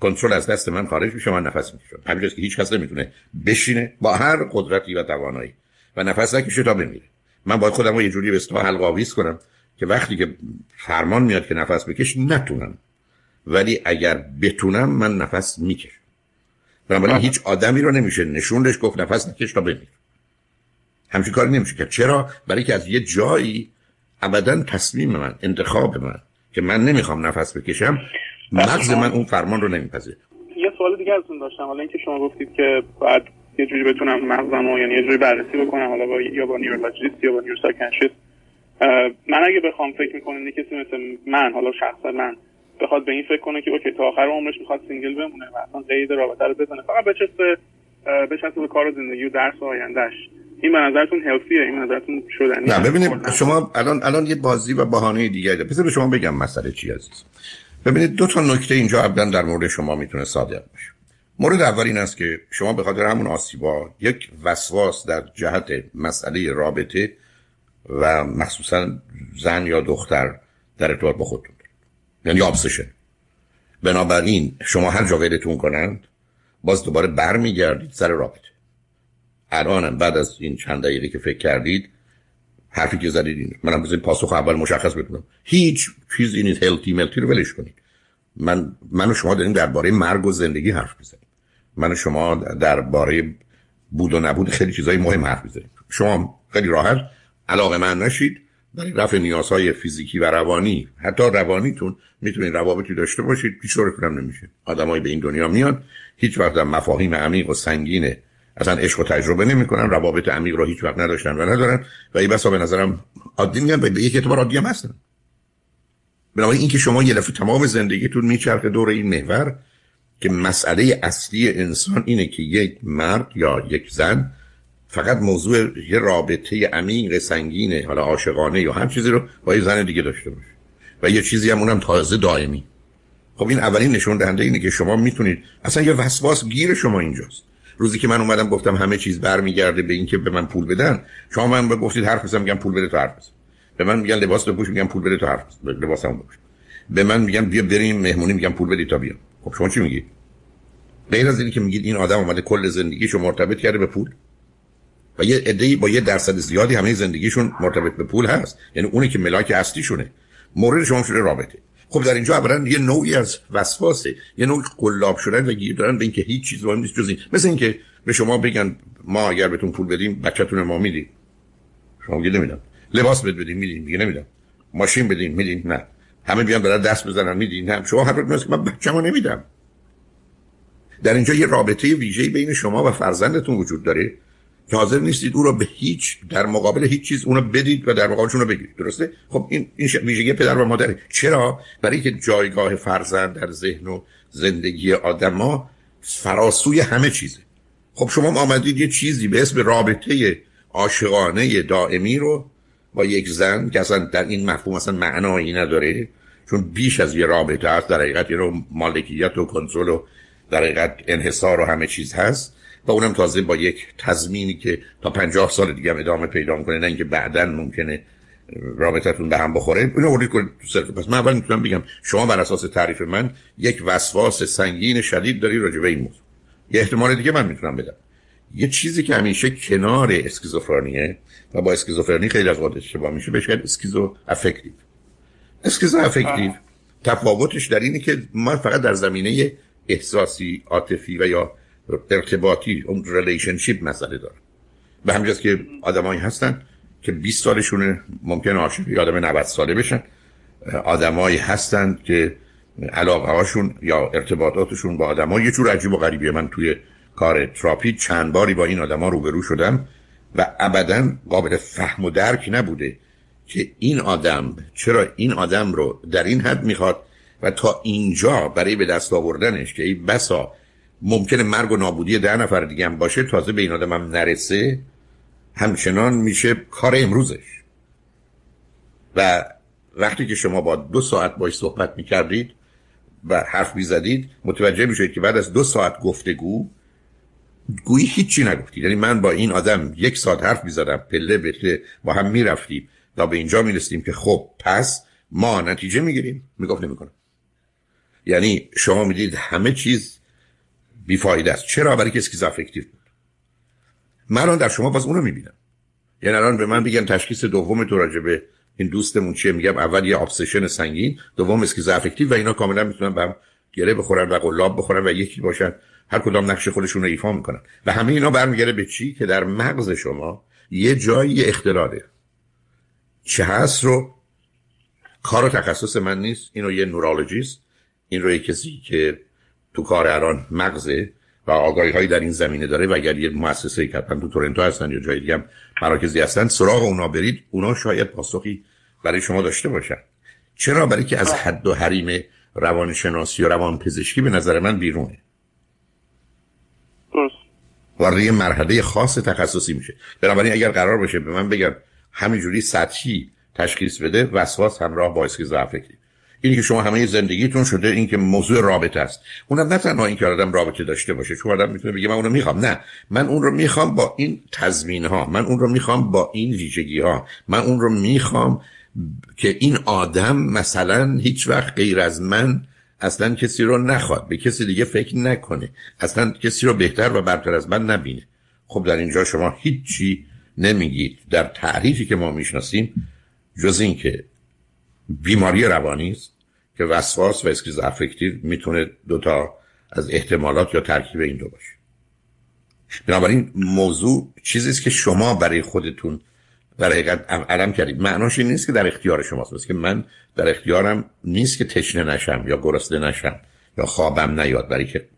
S2: کنترل از دست من خارج میشه من نفس می‌کشم. همینجاست که هیچ کس نمی‌تونه بشینه با هر قدرتی و توانایی و نفس نکشه تا بمیره. من باید خودم رو یه جوری به اصطلاح حلق کنم که وقتی که فرمان میاد که نفس بکش نتونم. ولی اگر بتونم من نفس می‌کشم. بنابراین هیچ آدمی رو نمیشه نشونش گفت نفس نکش تا بمیر همچین کاری نمیشه که چرا؟ برای که از یه جایی ابدا تصمیم من انتخاب من که من نمی‌خوام نفس بکشم مغز من اون فرمان رو نمیپذیره.
S1: یه سوال دیگه ازتون داشتم. حالا اینکه شما گفتید که بعد یه جوری بتونم مغزم رو یعنی یه جوری بررسی بکنم حالا با یا با neurologist یا با neuroscientist من اگه بخوام فکر می‌کنم کسی مثل من حالا شخصا من بخواد به این فکر کنه که okay تا آخر عمرش می‌خواد single بمونه و اصلا قید رابطه رو بزنه فقط بچسبه بچسبه به کار زندگی و درس و آیندهش این به نظرتون healthy ه این به نظرتون شدنی؟
S2: نه ببینید شما الان الان یه بازی و بهانه دیگه بذار به شما بگم مسئله چی عزیز. ببینید دو تا نکته اینجا ابدا در مورد شما می‌تونه صادق باشه. مورد اول این است که شما به خاطر همون آسیبا یک وسواس در جهت مسئله رابطه و مخصوصا زن یا دختر در ارتباط با خودتون. یعنی ابسشن بنابراین شما هر جا ولتون کنند باز دوباره برمیگردید سر رابطه. الانم بعد از این چند دقیقه که فکر کردید حرفی که زدید این منم بذارید پاسخ اول مشخص بکنم هیچ چیزی نیست. هلتی ملتی رو ولش کنید. من من و شما داریم درباره مرگ و زندگی حرف می‌زنیم. من و شما درباره بود و نبود خیلی چیزای مهم حرف می‌زنیم. شما خیلی راحت علاقه من نشید. برای رفع نیازهای فیزیکی و روانی حتی روانیتون می‌تونید روابطی داشته باشید هیچ کنم نمیشه. آدمایی به این دنیا میان هیچ وقت مفاهیم عمیق و سنگین اصلا عشق و تجربه نمی‌کنن روابط عمیق رو هیچ وقت نداشتن و ندارن و این بسا به نظرم عادی میگن به یک اعتبار عادی هم هستن. بنابراین اینکه شما یه دفعه تمام زندگیتون میچرخه دور این محور که مسئله اصلی انسان اینه که یک مرد یا یک زن فقط موضوع یه رابطه عمیق سنگینه حالا عاشقانه یا هر چیزی رو با یه زن دیگه داشته باشه. و یه چیزی هم اونم تازه دائمی. خب این اولین نشون دهنده اینه که شما می‌تونید اصلا یه وسواس گیر شما اینجاست. روزی که من اومدم گفتم همه چیز برمیگرده به اینکه به من پول بدن شما من گفتید حرف بزنم میگم پول بده تو حرف بزن. به من میگن لباس بپوش میگم پول بده تو حرف بزن. لباسم بپوش. به من میگن بیا بریم مهمونی میگم پول بده تا بیام. خب شما چی میگید غیر از اینکه میگید این آدم اومده کل زندگیشو مرتبط کرده به پول. و یه عده‌ای با یه درصد زیادی همه زندگیشون مرتبط به پول هست. یعنی اونی که ملاک اصلیشونه. مورد شما شده رابطه. خب در اینجا اولا یه نوعی از وسواسه. یه نوع قلاب شدن و گیر دارن به اینکه هیچ چیز مهم نیست جز این. مثل اینکه به شما بگن ما اگر بهتون پول بدیم بچه‌تون ما میدیم. شما میگید نمیدم لباس بد بدیم میدیم. میگه نمیدم ماشین بدیم میدیم. نه. همه بیان برای دست بزنن میدین. هم شما هر که من بچه‌مو نمیدم. در اینجا یه رابطه ویژه‌ای بین شما و فرزندتون وجود داره. حاضر نیستید او را به هیچ در مقابل هیچ چیز اونو بدید و در مقابلش اونو بگیرید. درسته؟ خب این این ویژگی پدر و مادره. چرا؟ برای که جایگاه فرزند در ذهن و زندگی آدما فراسوی همه چیزه. خب شما آمدید یه چیزی به اسم رابطه عاشقانه دائمی رو با یک زن که اصلا در این مفهوم اصلا معنایی نداره چون بیش از یه رابطه هست در حقیقت یه مالکیت و کنترل و در حقیقت انحصار و همه چیز هست. و اونم تازه با یک تضمینی که تا پنجاه سال دیگه هم ادامه پیدا کنه نه اینکه بعدا ممکنه رابطتون به هم بخوره. اینو وردید کنید تو پس من اول می‌تونم بگم شما بر اساس تعریف من یک وسواس سنگین شدید داری راجع به این موضوع. یه احتمال دیگه من می‌تونم بدم. یه چیزی که همیشه کنار اسکیزوفرنیه و با اسکیزوفرنی خیلی از وقت اشتباه میشه بهش schizoaffective schizoaffective تفاوتش در اینه که ما فقط در زمینه احساسی عاطفی و یا ارتباطی اون relationship مسئله داره. به همینجاست که آدمایی هستن که 20 سالشونه ممکن عاشق یه آدم 90 ساله بشن. آدمایی هستند که علاقه هاشون یا ارتباطاتشون با آدم یه جور عجیب و غریبیه. من توی کار تراپی چند باری با این آدما روبرو شدم و ابدا قابل فهم و درک نبوده که این آدم چرا این آدم رو در این حد می‌خواد و تا اینجا برای به دست آوردنش که این بسا ممکنه مرگ و نابودی ده نفر دیگه هم باشه تازه به این آدم هم نرسه همچنان میشه کار امروزش. و وقتی که شما با دو ساعت باش صحبت می‌کردید و حرف می‌زدید متوجه میشید که بعد از دو ساعت گفتگو گویی هیچی نگفتید. یعنی من با این آدم یک ساعت حرف می‌زدم پله به با هم می‌رفتیم تا به اینجا می‌رسیم که خب پس ما نتیجه می‌گیریم. می‌گفت نمی‌کنم. یعنی شما می‌دید همه چیز بیفایده است. چرا؟ برای کسی که افکتیو بود. من در شما باز اونو می‌بینم. یعنی الان به من بگن تشخیص دوم تو راجبه این دوستمون چیه میگم اول یه obsession سنگین دوم schizoaffective و اینا کاملا می‌تونن به هم گره بخورن و قلاب بخورن و یکی باشن. هر کدام نقش خودشون رو ایفا می‌کنن. و همه اینا برمیگرده به چی؟ که در مغز شما یه جایی اختلاله. چه هست رو؟ کار و تخصص من نیست. اینو یه neurologist. این رو یه کسی که تو کار الان مغزه و آگاهی هایی در این زمینه داره و اگر یه مؤسسه که تو تورنتو هستن یا جای دیگه هم مراکزی هستن سراغ اونا برید. اونا شاید پاسخی برای شما داشته باشن. چرا؟ برای که از حد و حریم روانشناسی و روان پزشکی به نظر من بیرونه. وارد یه مرحله خاص تخصصی میشه. بنابراین اگر قرار باشه به من بگم همینجوری سطحی تشخیص بده وسواس همراه با اسکیزوفرنی اینی که شما همه زندگیتون شده این که موضوع رابطه است. اونم نه تنها این که آدم رابطه داشته باشه چون آدم می‌تونه بگه من اون رو می‌خوام. نه. من اون رو می‌خوام با این تضمین ها من اون رو می‌خوام با این ویژگی ها من اون رو می‌خوام که این آدم مثلا هیچ وقت غیر از من اصلا کسی رو نخواد به کسی دیگه فکر نکنه. اصلا کسی رو بهتر و برتر از من نبینه. خب در اینجا شما هیچی نمیگید. در تعریفی که ما می‌شناسیم جز این که بیماری روانی است که وسواس و اسکیز افکتیو می‌تونه دوتا از احتمالات یا ترکیب این دو باشه. بنابراین موضوع چیزی است که شما برای خودتون در حقیقت علم کردید. معناش این نیست که در اختیار شماست. که من در اختیارم نیست که تشنه نشم یا گرسنه نشم یا خوابم نیاد. برای که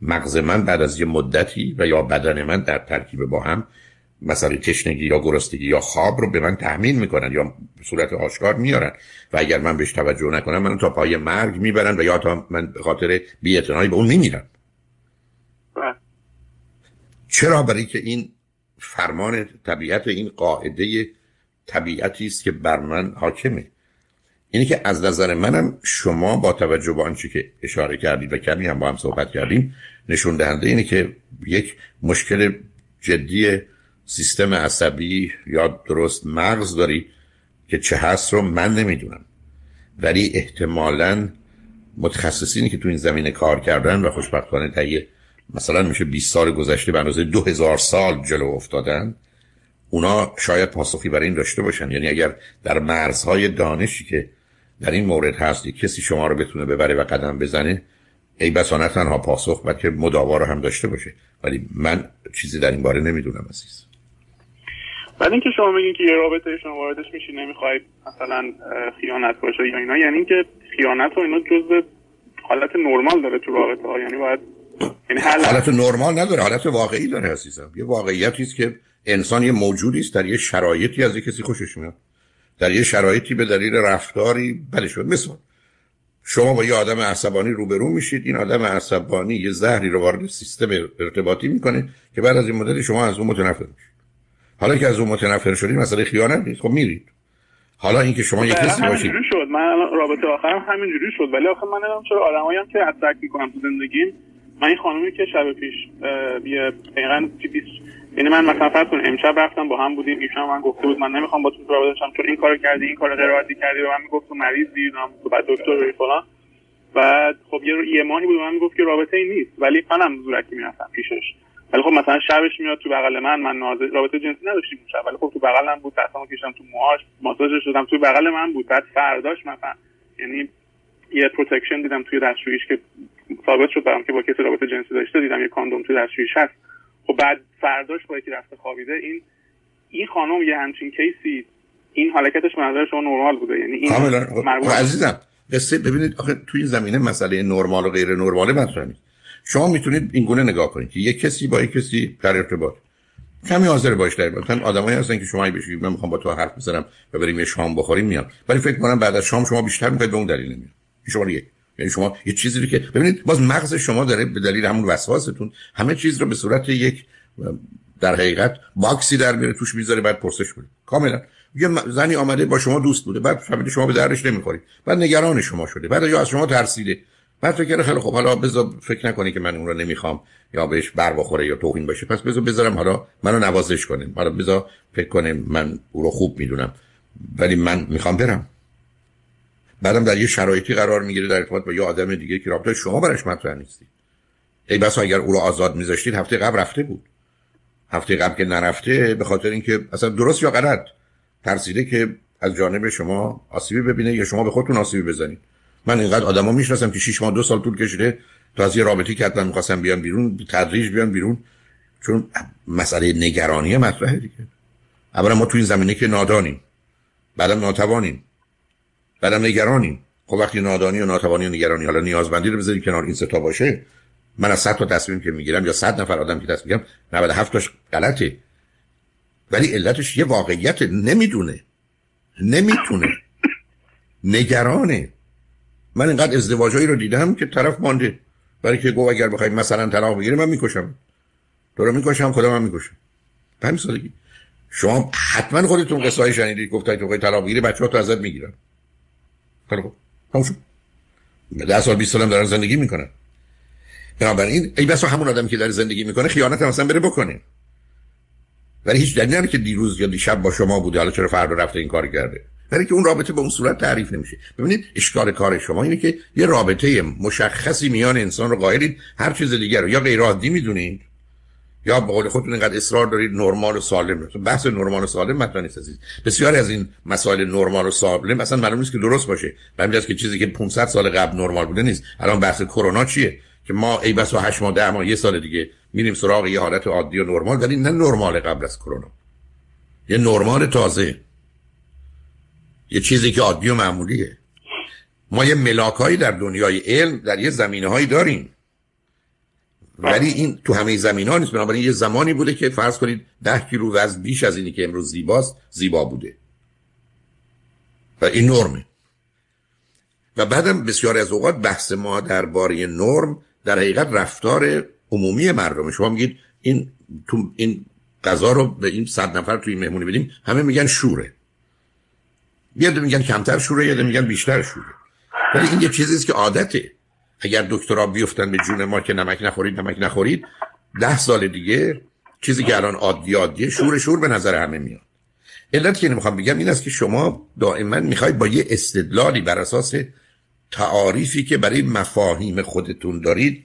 S2: مغز من بعد از یه مدتی و یا بدن من در ترکیب با هم مثلا تشنگی یا گرسنگی یا خواب رو به من تحمیل می‌کنن یا صورت آشکار میارن و اگر من بهش توجه نکنم من تا پای مرگ می‌برن و یا تا من به خاطر بی‌اعتنایی به اون میمیرم بله. چرا برای که این فرمان طبیعت این قاعده طبیعتی است که بر من حاکمه اینی که از نظر منم شما با توجه به آنچه که اشاره کردید و کمی هم با هم صحبت کردیم نشون دهنده اینه که یک مشکل جدی سیستم عصبی یا درست مغز داری که چه هست رو من نمی‌دونم. ولی احتمالا متخصصینی که تو این زمینه کار کردن و خوشبختانه تهیه مثلا میشه 20 سال گذشته به اندازه 2000 سال جلو افتادن اونا شاید پاسخی برای این داشته باشن. یعنی اگر در مرزهای دانشی که در این مورد هست کسی شما رو بتونه ببره و قدم بزنه ای بسا نه تنها پاسخ بلکه مداوا رو هم داشته باشه. ولی من چیزی در این باره نمی‌دونم عزیز.
S1: بعد اینکه شما میگین که یه رابطه شما واردش میشی نمی‌خوای مثلا خیانت باشه یا اینا یعنی اینکه خیانت و اینا جزء حالت نرمال داره تو رابطه ها یعنی باید یعنی
S2: حالت نرمال نداره حالت واقعی داره عزیزم. یه واقعیتی است که انسان یه موجودی است در یه شرایطی از کسی خوشش میاد. در یه شرایطی به دلیل رفتاری بله شد مثلا شما با یه آدم عصبانی روبرو میشید این آدم عصبانی یه زهری رو وارد سیستم ارتباطی می‌کنه که بعد از این مدت شما از اون متنفر میشید. حالا که از اون متنفر شدید مسئله خیانت نیست. خب میرید حالا اینکه شما یه کسی باشید
S1: شد. من رابطه آخرم همینجوری شد. ولی آخه من نمی‌دونم چرا آدمایی هم که اتک می‌کنم تو زندگیم. من این خانومی که شب پیش یه دقیقاً یعنی من مثلا فرض کن امشب رفتم با هم بودیم ایشون من گفته بود من نمی‌خوام با تو رابطه شم چون این کارو کردی این کارو غیر کردی و من می‌گفت تو مریضی تو بعد دکتر بری فلان. بعد خب یه یه ماهی بود من می‌گفت که رابطه ای نیست. ولی منم زورکی می‌رفتم پیشش. ولی خب مثلا شبش میاد تو بغل من من نازه رابطه جنسی نداشتیم اون شب ولی خب تو بغلم بود دستامو کشیدم تو موهاش ماساژش شدم تو بغل من بود. بعد فرداش مثلا یعنی یه protection دیدم توی دستشویش که ثابت شد برام که با کسی رابطه جنسی داشته دیدم یه کاندوم توی دستشویش هست. خب بعد فرداش با یکی رفته خوابیده. این این خانم یه همچین case ی این حرکتش منظر شما نرمال بوده؟ یعنی این
S2: خب عزیزم قصه ببینید آخه توی این زمینه مسئله نرمال و غیر نرمال مطرح نیست. شما می‌تونید این گونه نگاه کنید که یه کسی با یه کسی در ارتباط. کمی حاضر باش در مثلا آدمایی هستن که شما بشید. من می‌خوام با تو حرف بزنم و بریم یه شام بخوریم میام. ولی فکر کنم بعد از شام شما بیشتر می‌خواید به اون دلیل نمیاد. شما یک یعنی شما یه چیزی رو که ببینید باز مغز شما داره به دلیل همون وسواستون همه چیز رو به صورت یک در حقیقت باکسی در میره توش می‌ذاره بعد پرسش کنه کاملا. یه زنی آمده با شما دوست بوده بعد شما به درش نمی‌خورید بعد نگران شما شده. بعد یا از شما ترسیده. بعد فکر خیلی خوب. حالا بذار فکر نکنی که من اون رو نمی‌خوام یا بهش بر بخوره یا توهین باشه. پس بذار بذارم حالا منو نوازش کنه حالا بذار فکر کنه من او رو خوب می‌دونم. ولی من می‌خوام برم. بعدم در یه شرایطی قرار می‌گیره در ارتباط با یه آدم دیگه که رابطه شما برش مطرح نیستی. ای بس اگر او رو آزاد میذاشتید هفته قبل رفته بود. هفته قبل که نرفته به خاطر اینکه اصلا درست یا غلط ترسیده که از جانب شما آسیبی ببینه یا شما به خودتون آسیبی بزنید. من اینقدر آدما می‌شناسم که 6 ماه دو سال طول کشیده تا از یه رابطه که حتما می‌خواستم بیان بیرون تدریج بیان بیرون. چون مسئله نگرانی مطرحه دیگه. اولا ما تو این زمینه که نادانیم. بعدم ناتوانیم. بعدم نگرانیم. خب وقتی نادانی و ناتوانی و نگرانی حالا نیازمندی رو بذاری کنار این ستا باشه. من از 100 تا تصمیم که می‌گیرم یا 100 نفر آدم که تصمیم می‌گیرم 97 تاش غلطه. ولی علتش یه واقعیت نمی‌دونه. نمی‌تونه. نگرانه. من اینقدر ازدواجایی رو دیدم که طرف مانده. برای که گفت اگر بخوای مثلا طلاق بگیری من می‌کشم. تو رو می‌کشم خودم هم می‌کشم همین سادگی شما حتما خودتون قصه های شنیدید گفتید تو طلاق بگیری بچه‌ها تو ازت می‌گیرن. خیلی خوب تموم سال 20 سالم دارن زندگی می‌کنن. بنابراین ای بسا همون آدم که داره زندگی می‌کنه خیانت هم اصلا بره بکنه. ولی هیچ دلیلی که دیروز یا دیشب با شما بوده حالا چرا فردا رفته این کار کرده. برای که اون رابطه به اون صورت تعریف نمیشه. ببینید اشکال کار شما اینه که یه رابطه مشخصی میان انسان رو قائلید هر چیز دیگر رو. یا غیر عادی می‌دونید یا به قول خودتون اینقدر اصرار دارید نرمال و سالم بحث نرمال و سالم مطرح نیست عزیز. بسیاری از این مسائل نرمال و سالم مثلا معلوم نیست که درست باشه. به که چیزی که 500 سال قبل نرمال بوده نیست. الان بحث کرونا چیه؟ که ما ای بس و 8 ماه 10 ماه یه سال دیگه میریم سراغ یه حالت عادی و نرمال ولی نه نرمال قبل از کرونا. یه نرمال تازه. یه چیزی که عادی و معمولیه. ما یه ملاکایی در دنیای علم در یه زمینه هایی داریم. ولی این تو همه زمین ها نیست. بنابراین یه زمانی بوده که فرض کنید ده کیلو وزن بیش از اینی که امروز زیباست زیبا بوده. و این نرمه. و بعدم بسیاری از اوقات بحث ما درباره نرم در حقیقت رفتار عمومی مردم شما میگید این تو این غذا رو به این صد نفر توی مهمونی بدیم همه میگن شوره. یه میگن کمتر شوره یه میگن بیشتر شوره. ولی این یه چیزیست که عادته. اگر دکترا بیفتن به جون ما که نمک نخورید نمک نخورید ده سال دیگه چیزی که الان عادی عادیه شور شور به نظر همه میاد. علت که نمی‌خوام بگم این است که شما دائما می‌خواید با یه استدلالی بر اساس تعاریفی که برای مفاهیم خودتون دارید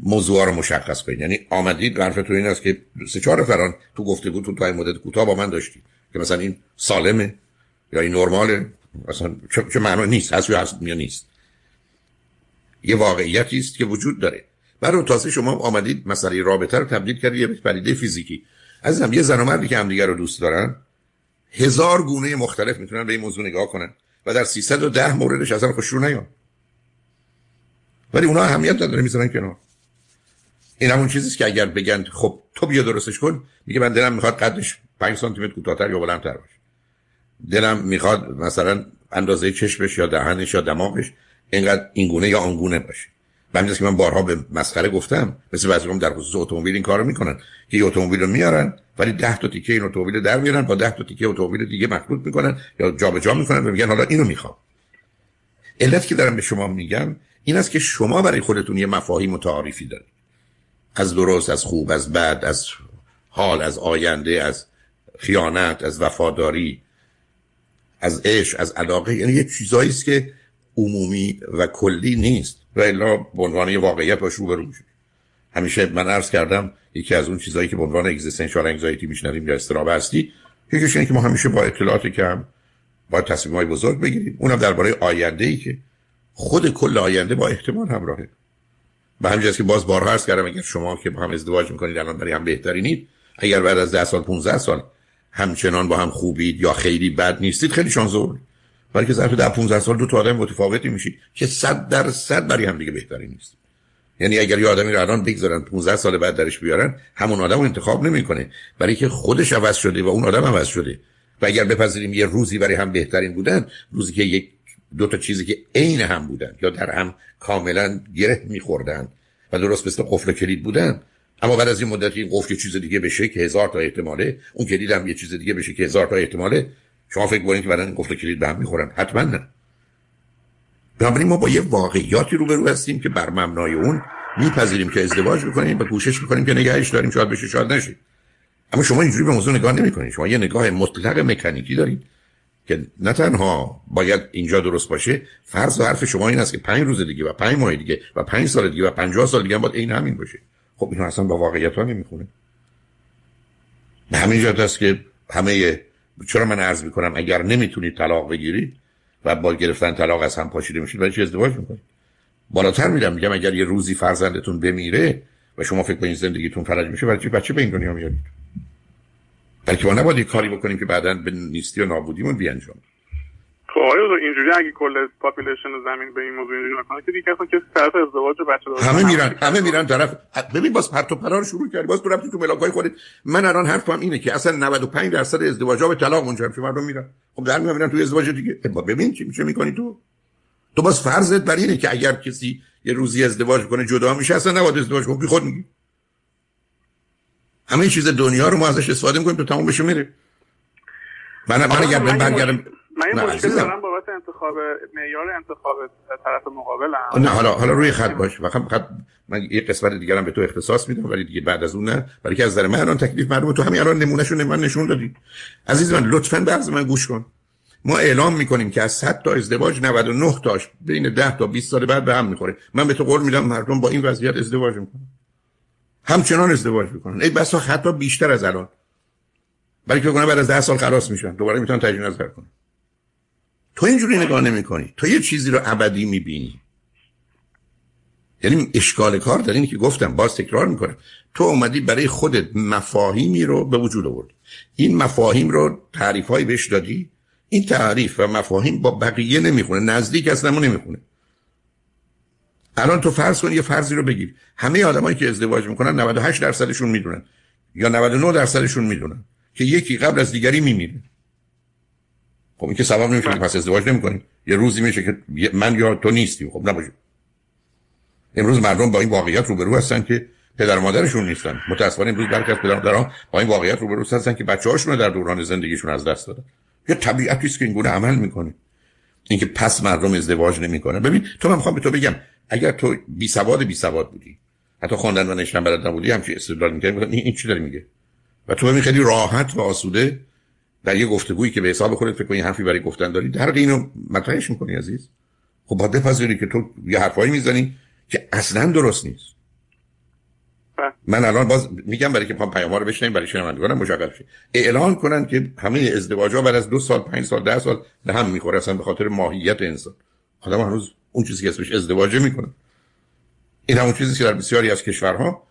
S2: موضوع رو مشخص کنید. یعنی آمدید حرفتون این است که سه چهار فران تو گفتگو تو تا مدت کوتاه با من داشتید. که مثلا این سالمه. یا این نرماله؟ اصلا چه, معنی نیست هست یا هست یا نیست. یه واقعیتی است که وجود داره. بعد تازه شما آمدید مسئله رابطه رو تبدیل کردید یه پدیده فیزیکی. عزیزم یه زن و مردی که همدیگه رو دوست دارن هزار گونه مختلف می‌تونن به این موضوع نگاه کنن و در 310 موردش اصلا خوش رو ولی اونا اهمیت نداره می‌ذارن کنار. این همون چیزیست که اگر بگن خب تو بیا درستش کن میگه من دلم می‌خواد قدش 5 سانتی متر کوتاه‌تر یا بلندتر باشه. دلم می‌خواد مثلا اندازه چشمش یا دهنش یا دماغش اینقدر اینگونه یا آنگونه باشه. به که من بارها به مسخره گفتم مثل بعضی در خصوص اتومبیل این کارو می‌کنن. که یه اتومبیل رو میارن ولی 10 تا تیکه این اتومبیل در میارن با 10 تا تیکه اتومبیل دیگه مخلوط می‌کنن یا جابجا جا می‌کنن و میگن حالا اینو می‌خوام. علت که دارم به شما میگم این است که شما برای خودتون یه مفاهیم متعارفی دارید. از درست از خوب از بد از حال از آینده از خیانت از وفاداری. از عشق از علاقه یعنی یه چیزایی است که عمومی و کلی نیست. و الا به عنوان واقعیت باش روبرو میشه همیشه من عرض کردم یکی از اون چیزهایی که به عنوان اگزیستانشال انگزایتی میشنویم یا استراب هستی یکیش اینه که ما همیشه با اطلاعات کم با تصمیم های بزرگ بگیریم. اونم درباره آینده ای که خود کل آینده با احتمال همراهه. به همین که باز بارها عرض کردم اگر شما که با هم ازدواج می‌کنید الان برای هم بهترینید اگر بعد از 10 سال 15 سال همچنان با هم خوبید یا خیلی بد نیستید خیلی شانس آوردید برای که ظرف در 15 سال دو تا آدم متفاوتی میشید که 100 درصد برای هم دیگه بهتری نیست. یعنی اگر یه آدمی رو الان بگذارن 15 سال بعد درش بیارن همون آدم رو انتخاب نمی‌کنه. برای که خودش عوض شده و اون آدم عوض شده. و اگر بپذیریم یه روزی برای هم بهترین بودن روزی که یک دو تا چیزی که عین هم بودن یا در هم کاملا گره میخوردن و درست مثل قفل کلید بودن اما بعد از این مدت این قفل چیز دیگه بشه که هزار تا احتماله. اون کلید هم یه چیز دیگه بشه که هزار تا احتماله. شما فکر کنید که بعدن این قفل کلید به هم می‌خورن. حتما نه. بنابراین ما با یه واقعیاتی روبرو هستیم که بر مبنای اون میپذیریم که ازدواج می‌کنیم و کوشش می‌کنیم که نگهش داریم شاید بشه شاید نشه. اما شما اینجوری به موضوع نگاه نمی‌کنید. شما یه نگاه مطلق مکانیکی دارید که نه تنها باید اینجا درست باشه فرض و حرف شما این است که پنج روز دیگه و پنج ماه دیگه و پنج سال دیگه و پنجاه سال دیگه هم باید این همین باشه. خب اینو اصلا با واقعیت ها نمی‌خونه. به همین جهت است که همه چرا من عرض می‌کنم اگر نمی‌تونید طلاق بگیرید و با گرفتن طلاق از هم پاشیده میشید برای چی ازدواج می‌کنید بالاتر میرم میگم اگر یه روزی فرزندتون بمیره و شما فکر کنید زندگیتون فلج میشه برای چی؟ بچه به این دنیا میارید؟ بلکه ما نباید کاری بکنیم که بعدا به نیستی و نابودیمون بیانجام.
S1: خب آیا اینجوری اگه کل population زمین به این موضوع اینجوری نکنه که دیگه که طرف ازدواج بچه داره؟
S2: همه میرن همه میرن طرف ببین باز پرت و پلا شروع کردی. باز تو رفتی تو ملاکای خودت. من الان حرفم اینه که اصلا 95 درصد ازدواجا به طلاق منجر میشه. مردم میرن. خب در میرن تو ازدواج دیگه. ببین چی میشه می‌کنی تو؟ تو باز فرضت بر اینه که اگر کسی یه روزی ازدواج کنه جدا میشه اصلا نباید ازدواج کنه. خود میگی. همه چیز دنیا رو ما ازش استفاده می‌کنیم تو تمام بشه میره. من من اگر برگردم
S1: من این مشکل دارم بابت انتخاب معیار انتخاب طرف مقابلم.
S2: نه حالا حالا روی خط باش. فقط خط من یه قسمت دیگه هم به تو اختصاص میدم ولی دیگه بعد از اون نه. برای که از نظر من الان تکلیف معلومه تو همین الان نمونهشو من نشون دادی. عزیز من لطفا به من گوش کن. ما اعلام می‌کنیم که از 100 تا ازدواج 99 تاش بین 10 تا 20 سال بعد به هم می‌خوره. من به تو قول میدم مردم با این وضعیت ازدواج می‌کنن. همچنان ازدواج می‌کنن. ای بسا حتی بیشتر از الان. برای که بعد از 10 سال خلاص میشن. دوباره می‌تونن تجدید نظر کنن. تو اینجوری نگاه نمی کنی تو یه چیزی رو ابدی می‌بینی. یعنی اشکال کار در اینی که گفتم باز تکرار می‌کنم. تو اومدی برای خودت مفاهیمی رو به وجود آوردی. این مفاهیم رو تعریف های بهش دادی. این تعریف و مفاهیم با بقیه نمی‌خونه. نزدیک اصلا نمی‌خونه. الان تو فرض کن یه فرضی رو بگیر. همه آدمایی که ازدواج می‌کنن 98 درصدشون می‌دونن یا 99 درصدشون می‌دونن که یکی قبل از دیگری میمیره. خب این که سبب نمیشه که پس ازدواج نمی‌کنیم. یه روزی میشه که من یا تو نیستی خب نباشه. امروز مردم با این واقعیت روبرو هستن که پدر و مادرشون نیستن. متاسفانه امروز برخی از پدر و مادرها با این واقعیت روبرو هستن که بچه‌هاشون رو در دوران زندگیشون از دست دادن. یه طبیعتی است که این گونه عمل می‌کنه. اینکه پس مردم ازدواج نمی‌کنه. ببین تو من می‌خوام به تو بگم اگر تو بی سواد بی سواد بودی حتی خواندن و نوشتن بلد نبودی همچین استدلال می‌کنی این, این چی داری میگه؟ و تو ببین خیلی راحت و آسوده در یه گفتگویی که به حساب خودت فکر کنی حرفی برای گفتن داری در اینو مطرحش می‌کنی عزیز. خب باید بپذیری که تو یه حرفایی می‌زنی که اصلا درست نیست. بله. من الان باز میگم برای که پیام رو بشنیم برای شنوندگانم مشغل شه. اعلان کنن که همه ازدواج ها بعد از دو سال پنج سال ده سال به هم می‌خوره اصلا به خاطر ماهیت انسان. آدم هنوز اون چیزی که اسمش ازدواج می‌کنه. این همون چیزی که در بسیاری از کشورها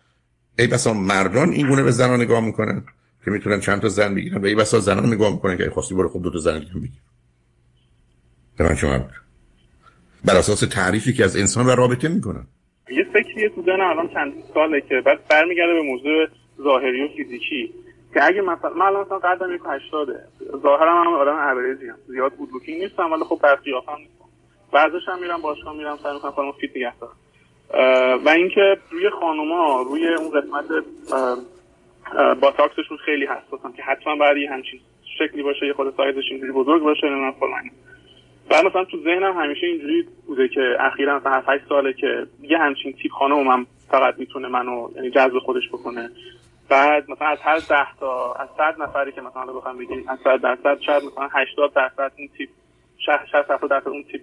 S2: ای بسا مردان این گونه به زنان نگاه می‌کنن. که می‌تونن چند تا زن بگیرن و این بسا زنان نگاه می‌کنن که خواستی برو خب دو تا زن دیگه بگیر. به شما بر اساس تعریفی که از انسان و رابطه می‌کنن.
S1: یه فکریه تو ذهنم الان چند ساله که بعد برمیگرده به موضوع ظاهری و فیزیکی. که اگه مثلا من الان مثلا قدم یک 80 ظاهرم هم آدم اوریجی هم. زیاد بود لوکینگ نیستم ولی خب بر قیافم نیستم. ورزش هم میرم باشگاه میرم سعی می‌کنم خودم فیت نگه و اینکه روی خانوما روی اون قسمت باتاکسشون خیلی حساسم که حتما یه همچین شکلی باشه یه خود سایزش اینجوری بزرگ باشه نه فلان. بعد مثلا تو ذهنم همیشه اینجوری بوده که اخیرا مثلا 7 ساله که یه همچین تیپ خانم هم فقط می‌تونه منو یعنی جذب خودش بکنه. بعد مثلا از هر 10 تا از 100 نفری که مثلا بخوام بگیم از 100 درصد شاید مثلا 80 درصد این تیپ 60 70 درصد اون تیپ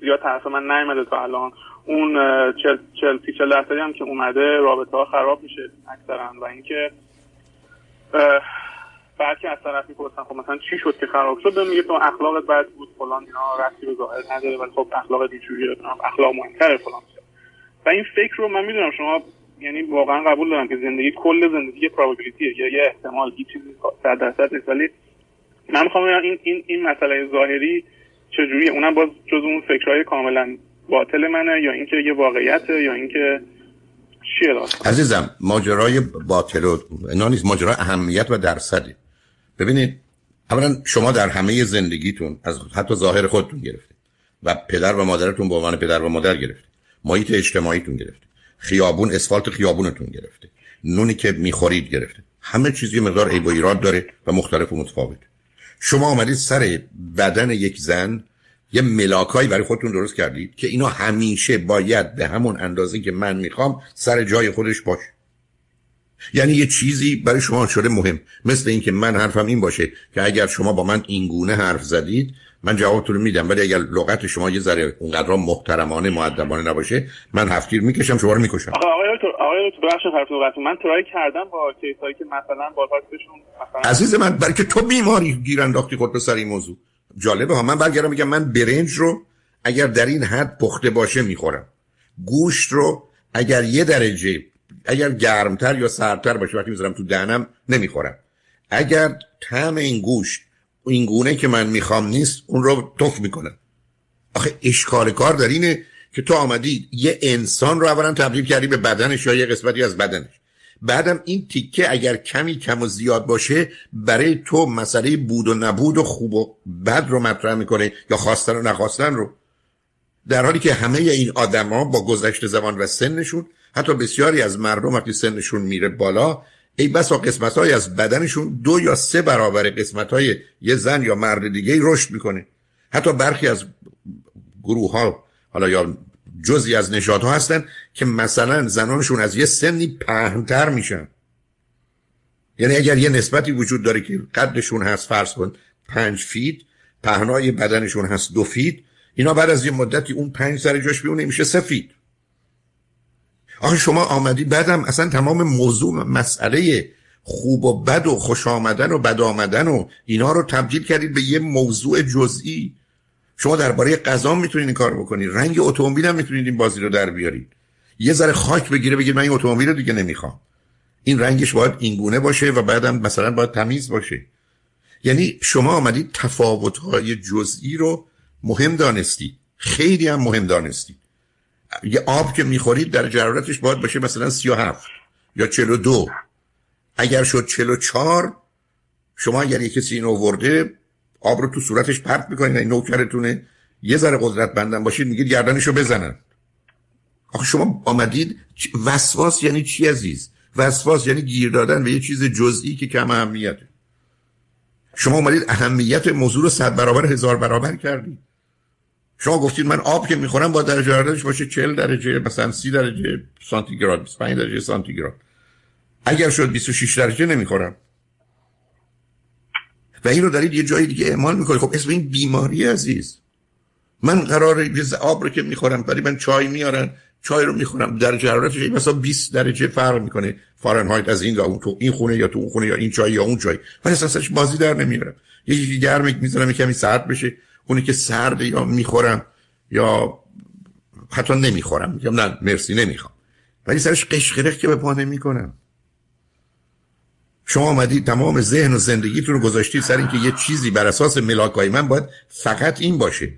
S1: زیاد طرف من نیومده تا الان. اون 40 40 40 درصدی هم که اومده رابطه ها خراب میشه اکثرا و اینکه بعد که از طرف می‌پرسن خب مثلا چی شد که خراب شد؟ میگه تو اخلاقت بد بود فلان اینا رفتی به ظاهر نداره ولی خب اخلاقت اینجوریه اخلاق مهمتره فلان و این فکر رو من می‌دونم شما یعنی واقعا قبول دارم که زندگی کل زندگی یه پروبابیلیتیه یا یه احتمال یه چیزی صد درصد نیست. ولی من می‌خوام این این این مسئله ظاهری چجوریه؟ اونم باز جز اون فکرهای کاملا باطل منه یا اینکه یه واقعیته یا اینکه
S2: عزیزم ماجرای باطل و اینا نیست. ماجرا اهمیت و درصدی ببینید اولا شما در همه زندگیتون از حتی ظاهر خودتون گرفتید و پدر و مادرتون به عنوان پدر و مادر گرفتید. محیط اجتماعیتون گرفتید. خیابون اسفالت خیابونتون گرفته نونی که می‌خورید گرفته همه چیزی مقدار عیب و ایراد داره و مختلف و متفاوت. شما آمدید سر بدن یک زن یه ملاکایی برای خودتون درست کردید که اینا همیشه باید به همون اندازه که من می‌خوام سر جای خودش باشه یعنی یه چیزی برای شما شده مهم. مثل اینکه من حرفم این باشه که اگر شما با من اینگونه حرف زدید من جوابتون رو میدم. ولی اگر لغت شما یه ذره اونقدر محترمانه مؤدبانه نباشه من هفتیر می‌کشم شما رو می‌کشم.
S1: آقای دکتر آقای دکتر بخش حرف لغت من ترای کردم با کیسایی که مثلا با مثلا
S2: عزیز من برای که تو بیماری گیر انداختی خود به سر این موضوع. جالبه. ها من برگردم میگم من برنج رو اگر در این حد پخته باشه می‌خورم. گوشت رو اگر یه درجه اگر گرمتر یا سردتر باشه وقتی می‌ذارم تو دهنم نمی‌خورم. اگر طعم این گوشت این گونه که من می‌خوام نیست اون رو تف می‌کنم. آخه اشکال کار در اینه که تو آمدی یه انسان رو اولا تبدیل کردی به بدنش یا یه قسمتی از بدنش. بعدم این تیکه اگر کمی کم و زیاد باشه برای تو مسئله بود و نبود و خوب و بد رو مطرح می‌کنه یا خواستن و نخواستن رو. در حالی که همه این آدما با گذشت زمان و سنشون حتی بسیاری از مردم وقتی سنشون میره بالا ای بسا قسمت های از بدنشون دو یا سه برابر قسمت های یه زن یا مرد دیگه رشد می‌کنه. حتی برخی از گروه ها حالا یا جزی از نشاد ها هستن که مثلا زنانشون از یه سنی پهنتر میشن. یعنی اگر یه نسبتی وجود داره که قدشون هست فرض کن پنج فیت پهنای بدنشون هست دو فیت اینا بعد از یه مدتی اون پنج سر جاش بیونه میشه سه فیت. آخه شما آمدی بعدم اصلا تمام موضوع مسئله خوب و بد و خوش آمدن و بد آمدن و اینا رو تبدیل کردید به یه موضوع جزئی. شما درباره غذا می‌تونید این کار بکنید. رنگ اتومبیل هم می‌تونید این بازی رو در بیارید. یه ذره خاک بگیره بگید من این اتومبیل رو دیگه نمی‌خوام. این رنگش باید اینگونه باشه و بعدم مثلا باید تمیز باشه. یعنی شما آمدید تفاوت‌های جزئی رو مهم دانستید. خیلی هم مهم دانستید. یه آب که می‌خورید در جرارتش باید باشه مثلا 37 یا 42 اگر شد 44 شما اگر یه کسی این ورده آب رو تو صورتش پرت می‌کنید این نوکرتونه. یه ذره قدرت بندن باشید میگید گردنشو بزنن. آخه شما آمدید وسواس یعنی چی عزیز؟ وسواس یعنی گیر دادن به یه چیز جزئی که کم اهمیته. شما آمدید اهمیت موضوع رو صد برابر هزار برابر کردید شما گفتید من آب که می‌خورم با درجه حرارتش باشه 40 درجه مثلا 30 درجه سانتیگراد 25 درجه سانتیگراد. اگر شد 26 درجه نمی‌خورم. و این رو دارید یه جای دیگه اعمال می‌کنید. خب اسم این بیماری عزیز. من قرار آب رو که می‌خورم ولی من چای میارن چای رو می‌خورم درجه حرارتش مثلا 20 درجه فرق می‌کنه. فارنهایت از این یا اون تو این خونه یا تو اون خونه یا این چای یا اون چای من اصلا بازی در نمیارم یکی گرم می‌ذارم کمی سرد بشه. اونی که سرد یا می‌خورم یا حتی نمی‌خورم. میگم نه مرسی نمی‌خوام. ولی سرش قشقرق که به پا نمی‌کنم. شما آمدید تمام ذهن و زندگیتون رو گذاشتید سر اینکه یه چیزی بر اساس ملاکای من باید فقط این باشه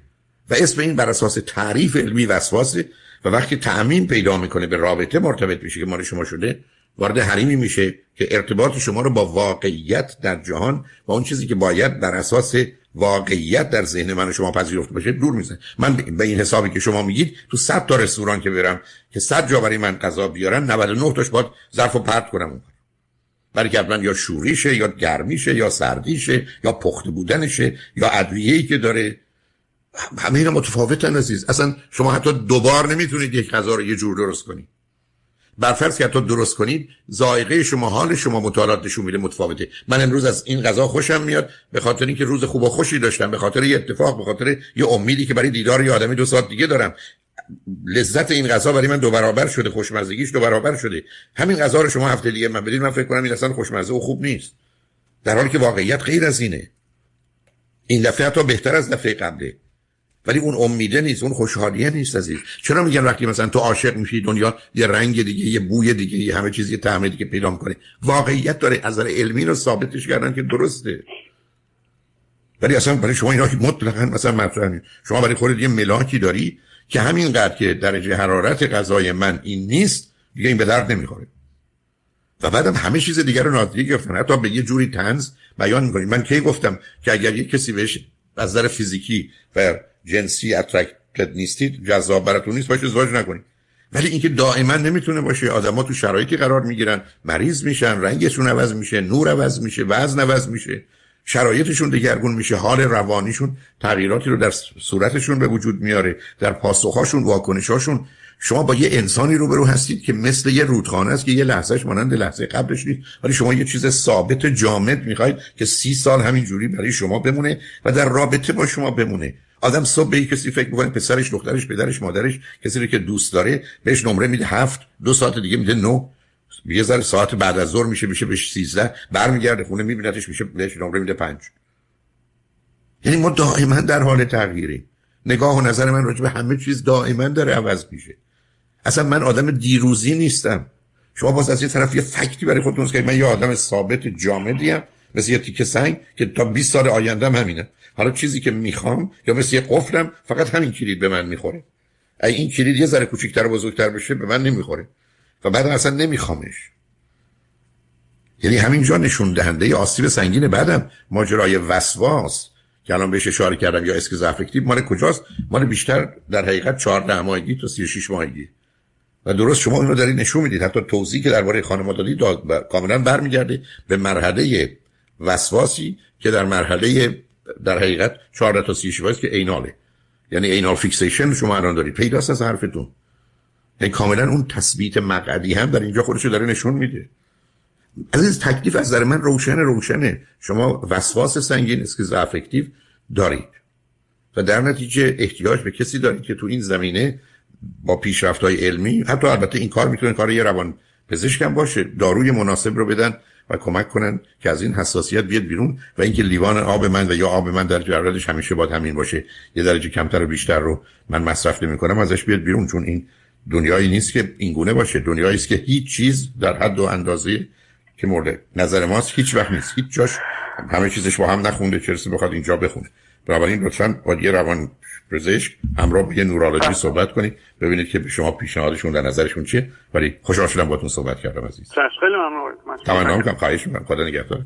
S2: و اسم این بر اساس تعریف علمی وسواسه و وقتی تعمین پیدا می‌کنه به رابطه مرتبط میشه که مال شما شده وارد حریمی میشه که ارتباط شما رو با واقعیت در جهان و اون چیزی که باید بر اساس واقعیت در ذهن من و شما پذیرفته باشه دور می‌زنه. من به این حسابی که شما میگید تو 100 تا رستوران که برم که 100 جا برای من غذا بیارن 99 تاش باید ظرف و پرت کنم اون برای که یا شوریشه یا گرمیشه یا سردیشه یا پخته بودنشه یا ادویه‌ای که داره. همه اینا متفاوتن عزیز. اصلا شما حتی دوبار نمی‌تونید یک غذا رو یه جور درست کنید. برفرض که حتی درست کنید زائقه شما حال شما مطالعات نشون میده متفاوته. من امروز از این غذا خوشم میاد به خاطر اینکه روز خوب و خوشی داشتم به خاطر یه اتفاق به خاطر یه امیدی که برای دیدار یه آدمی دو ساعت دیگه دارم. لذت این غذا برای من دو برابر شده خوشمزگیش دو برابر شده. همین غذا رو شما هفته دیگه من بدید من فکر کنم این اصلا خوشمزه و خوب نیست. در حالی که واقعیت غیر از اینه. این دفعه حتی بهتر از دفعه قبله. ولی اون امیده نیست اون خوشحالیه نیست عزیز. چرا میگن وقتی مثلا تو عاشق میشی دنیا یه رنگ دیگه یه بوی دیگه یه همه چیزی طعم دیگه پیدا می‌کنه. واقعیت داره از نظر علمی رو ثابتش کردن که درسته. ولی اصلا برای شما اینا مطلقا مثلا مطرح شما برای خودت یه ملاکی داری که همینقدر که درجه حرارت غذای من این نیست دیگه این به درد نمی‌خوره. و بعدم همه چیز دیگر رو نادیده گرفتن. حتی به یه جوری تنز بیان می‌کنید من کی گفتم که اگر یه کسی بهش از نظر فیزیکی و جنسی اترکتد نیستید جذاب براتون نیست باشه ازدواج نکنید. ولی اینکه دائما نمی‌تونه باشه آدما تو شرایطی قرار می‌گیرن مریض میشن رنگشون عوض میشه نور عوض میشه وزن عوض میشه. شرایطشون دگرگون میشه حال روانیشون تغییراتی رو در صورتشون به وجود میاره در پاسخهاشون واکنشاشون شما با یه انسانی رو برو هستید که مثل یه رودخانه است که یه لحظهش مانند لحظه قبلش نیست ولی شما یه چیز ثابت جامد می‌خواید که سی سال همین جوری برای شما بمونه و در رابطه با شما بمونه. آدم صبح به کسی فکر می‌کنه پسرش دخترش پدرش مادرش کسی رو که دوست داره بهش نمره میده هفت دو ساعت دیگه میده نو یه ذره ساعت بعد از ظهر میشه میشه بهش 13 برمیگرده خونه میبینتش میشه بهش نمره میده پنج. یعنی ما دائما در حال تغییریم نگاه و نظر من راجع به همه چیز دائما داره عوض میشه. اصلا من آدم دیروزی نیستم. شما باز از یه طرف یه فکتی برای خودتون که من یه آدم ثابت جامدیم مثل یه تیکه سنگ که تا 20 سال آیندهم همینه. حالا چیزی که می‌خوام یا مثل یه قفلم فقط همین کلید به من می‌خوره. ای این کلید یه ذره کوچیک‌تر و بزرگتر بشه به من نمی‌خوره. و بعد اصلا نمیخوامش. یعنی همینجا نشون دهنده آسیب سنگین بعدم ماجرای وسواس که الان بهش اشاره کردم یا schizoaffective مال کجاست؟ مال بیشتر در حقیقت 14 ماهگی تا 36 ماهگی. و درست شما اینو دارید نشون می‌دید. حتی توضیحی که درباره خانم دادی داد کاملا برمیگرده به مرحله وسواسی که در مرحله در حقیقت 14 تا 36 که anal ه. یعنی anal fixation شما الان دارید. پیداست از حرفتون. کاملا اون تثبیت مقعدی هم در اینجا خودشو داره نشون میده. از این تکلیف از نظر من روشن روشنه. شما وسواس سنگین اسکیز افکتیو دارید. و در نتیجه احتیاج به کسی دارید که تو این زمینه با پیشرفت های علمی حتی البته این کار می‌تونه کار یه روان پزشکم باشه داروی مناسب رو بدن و کمک کنن که از این حساسیت بیاد بیرون و اینکه لیوان آب من و یا آب من در جردش همیشه باید همین باشه. یه درجه کمتر و بیشتر رو من مصرف نمی کنم ازش بیاد بیرون. چون این دنیایی نیست که اینگونه باشه. دنیایی است که هیچ چیز در حد و اندازه که مورد نظر ماست هیچ وقت نیست. هیچ جاش همه چیزش با هم نخونده. چرسه بخواد اینجا بخونه. بنابراین لطفا با یه روان پزشک همراه با یه نورولوژی صحبت کنید. ببینید که شما پیشنهادشون در نظرشون چیه. ولی خوشحال شدم باهاتون صحبت کردم عزیز.
S1: خیلی ممنون.
S2: تمام کنم خواهش می‌کنم. خدا نگهدار.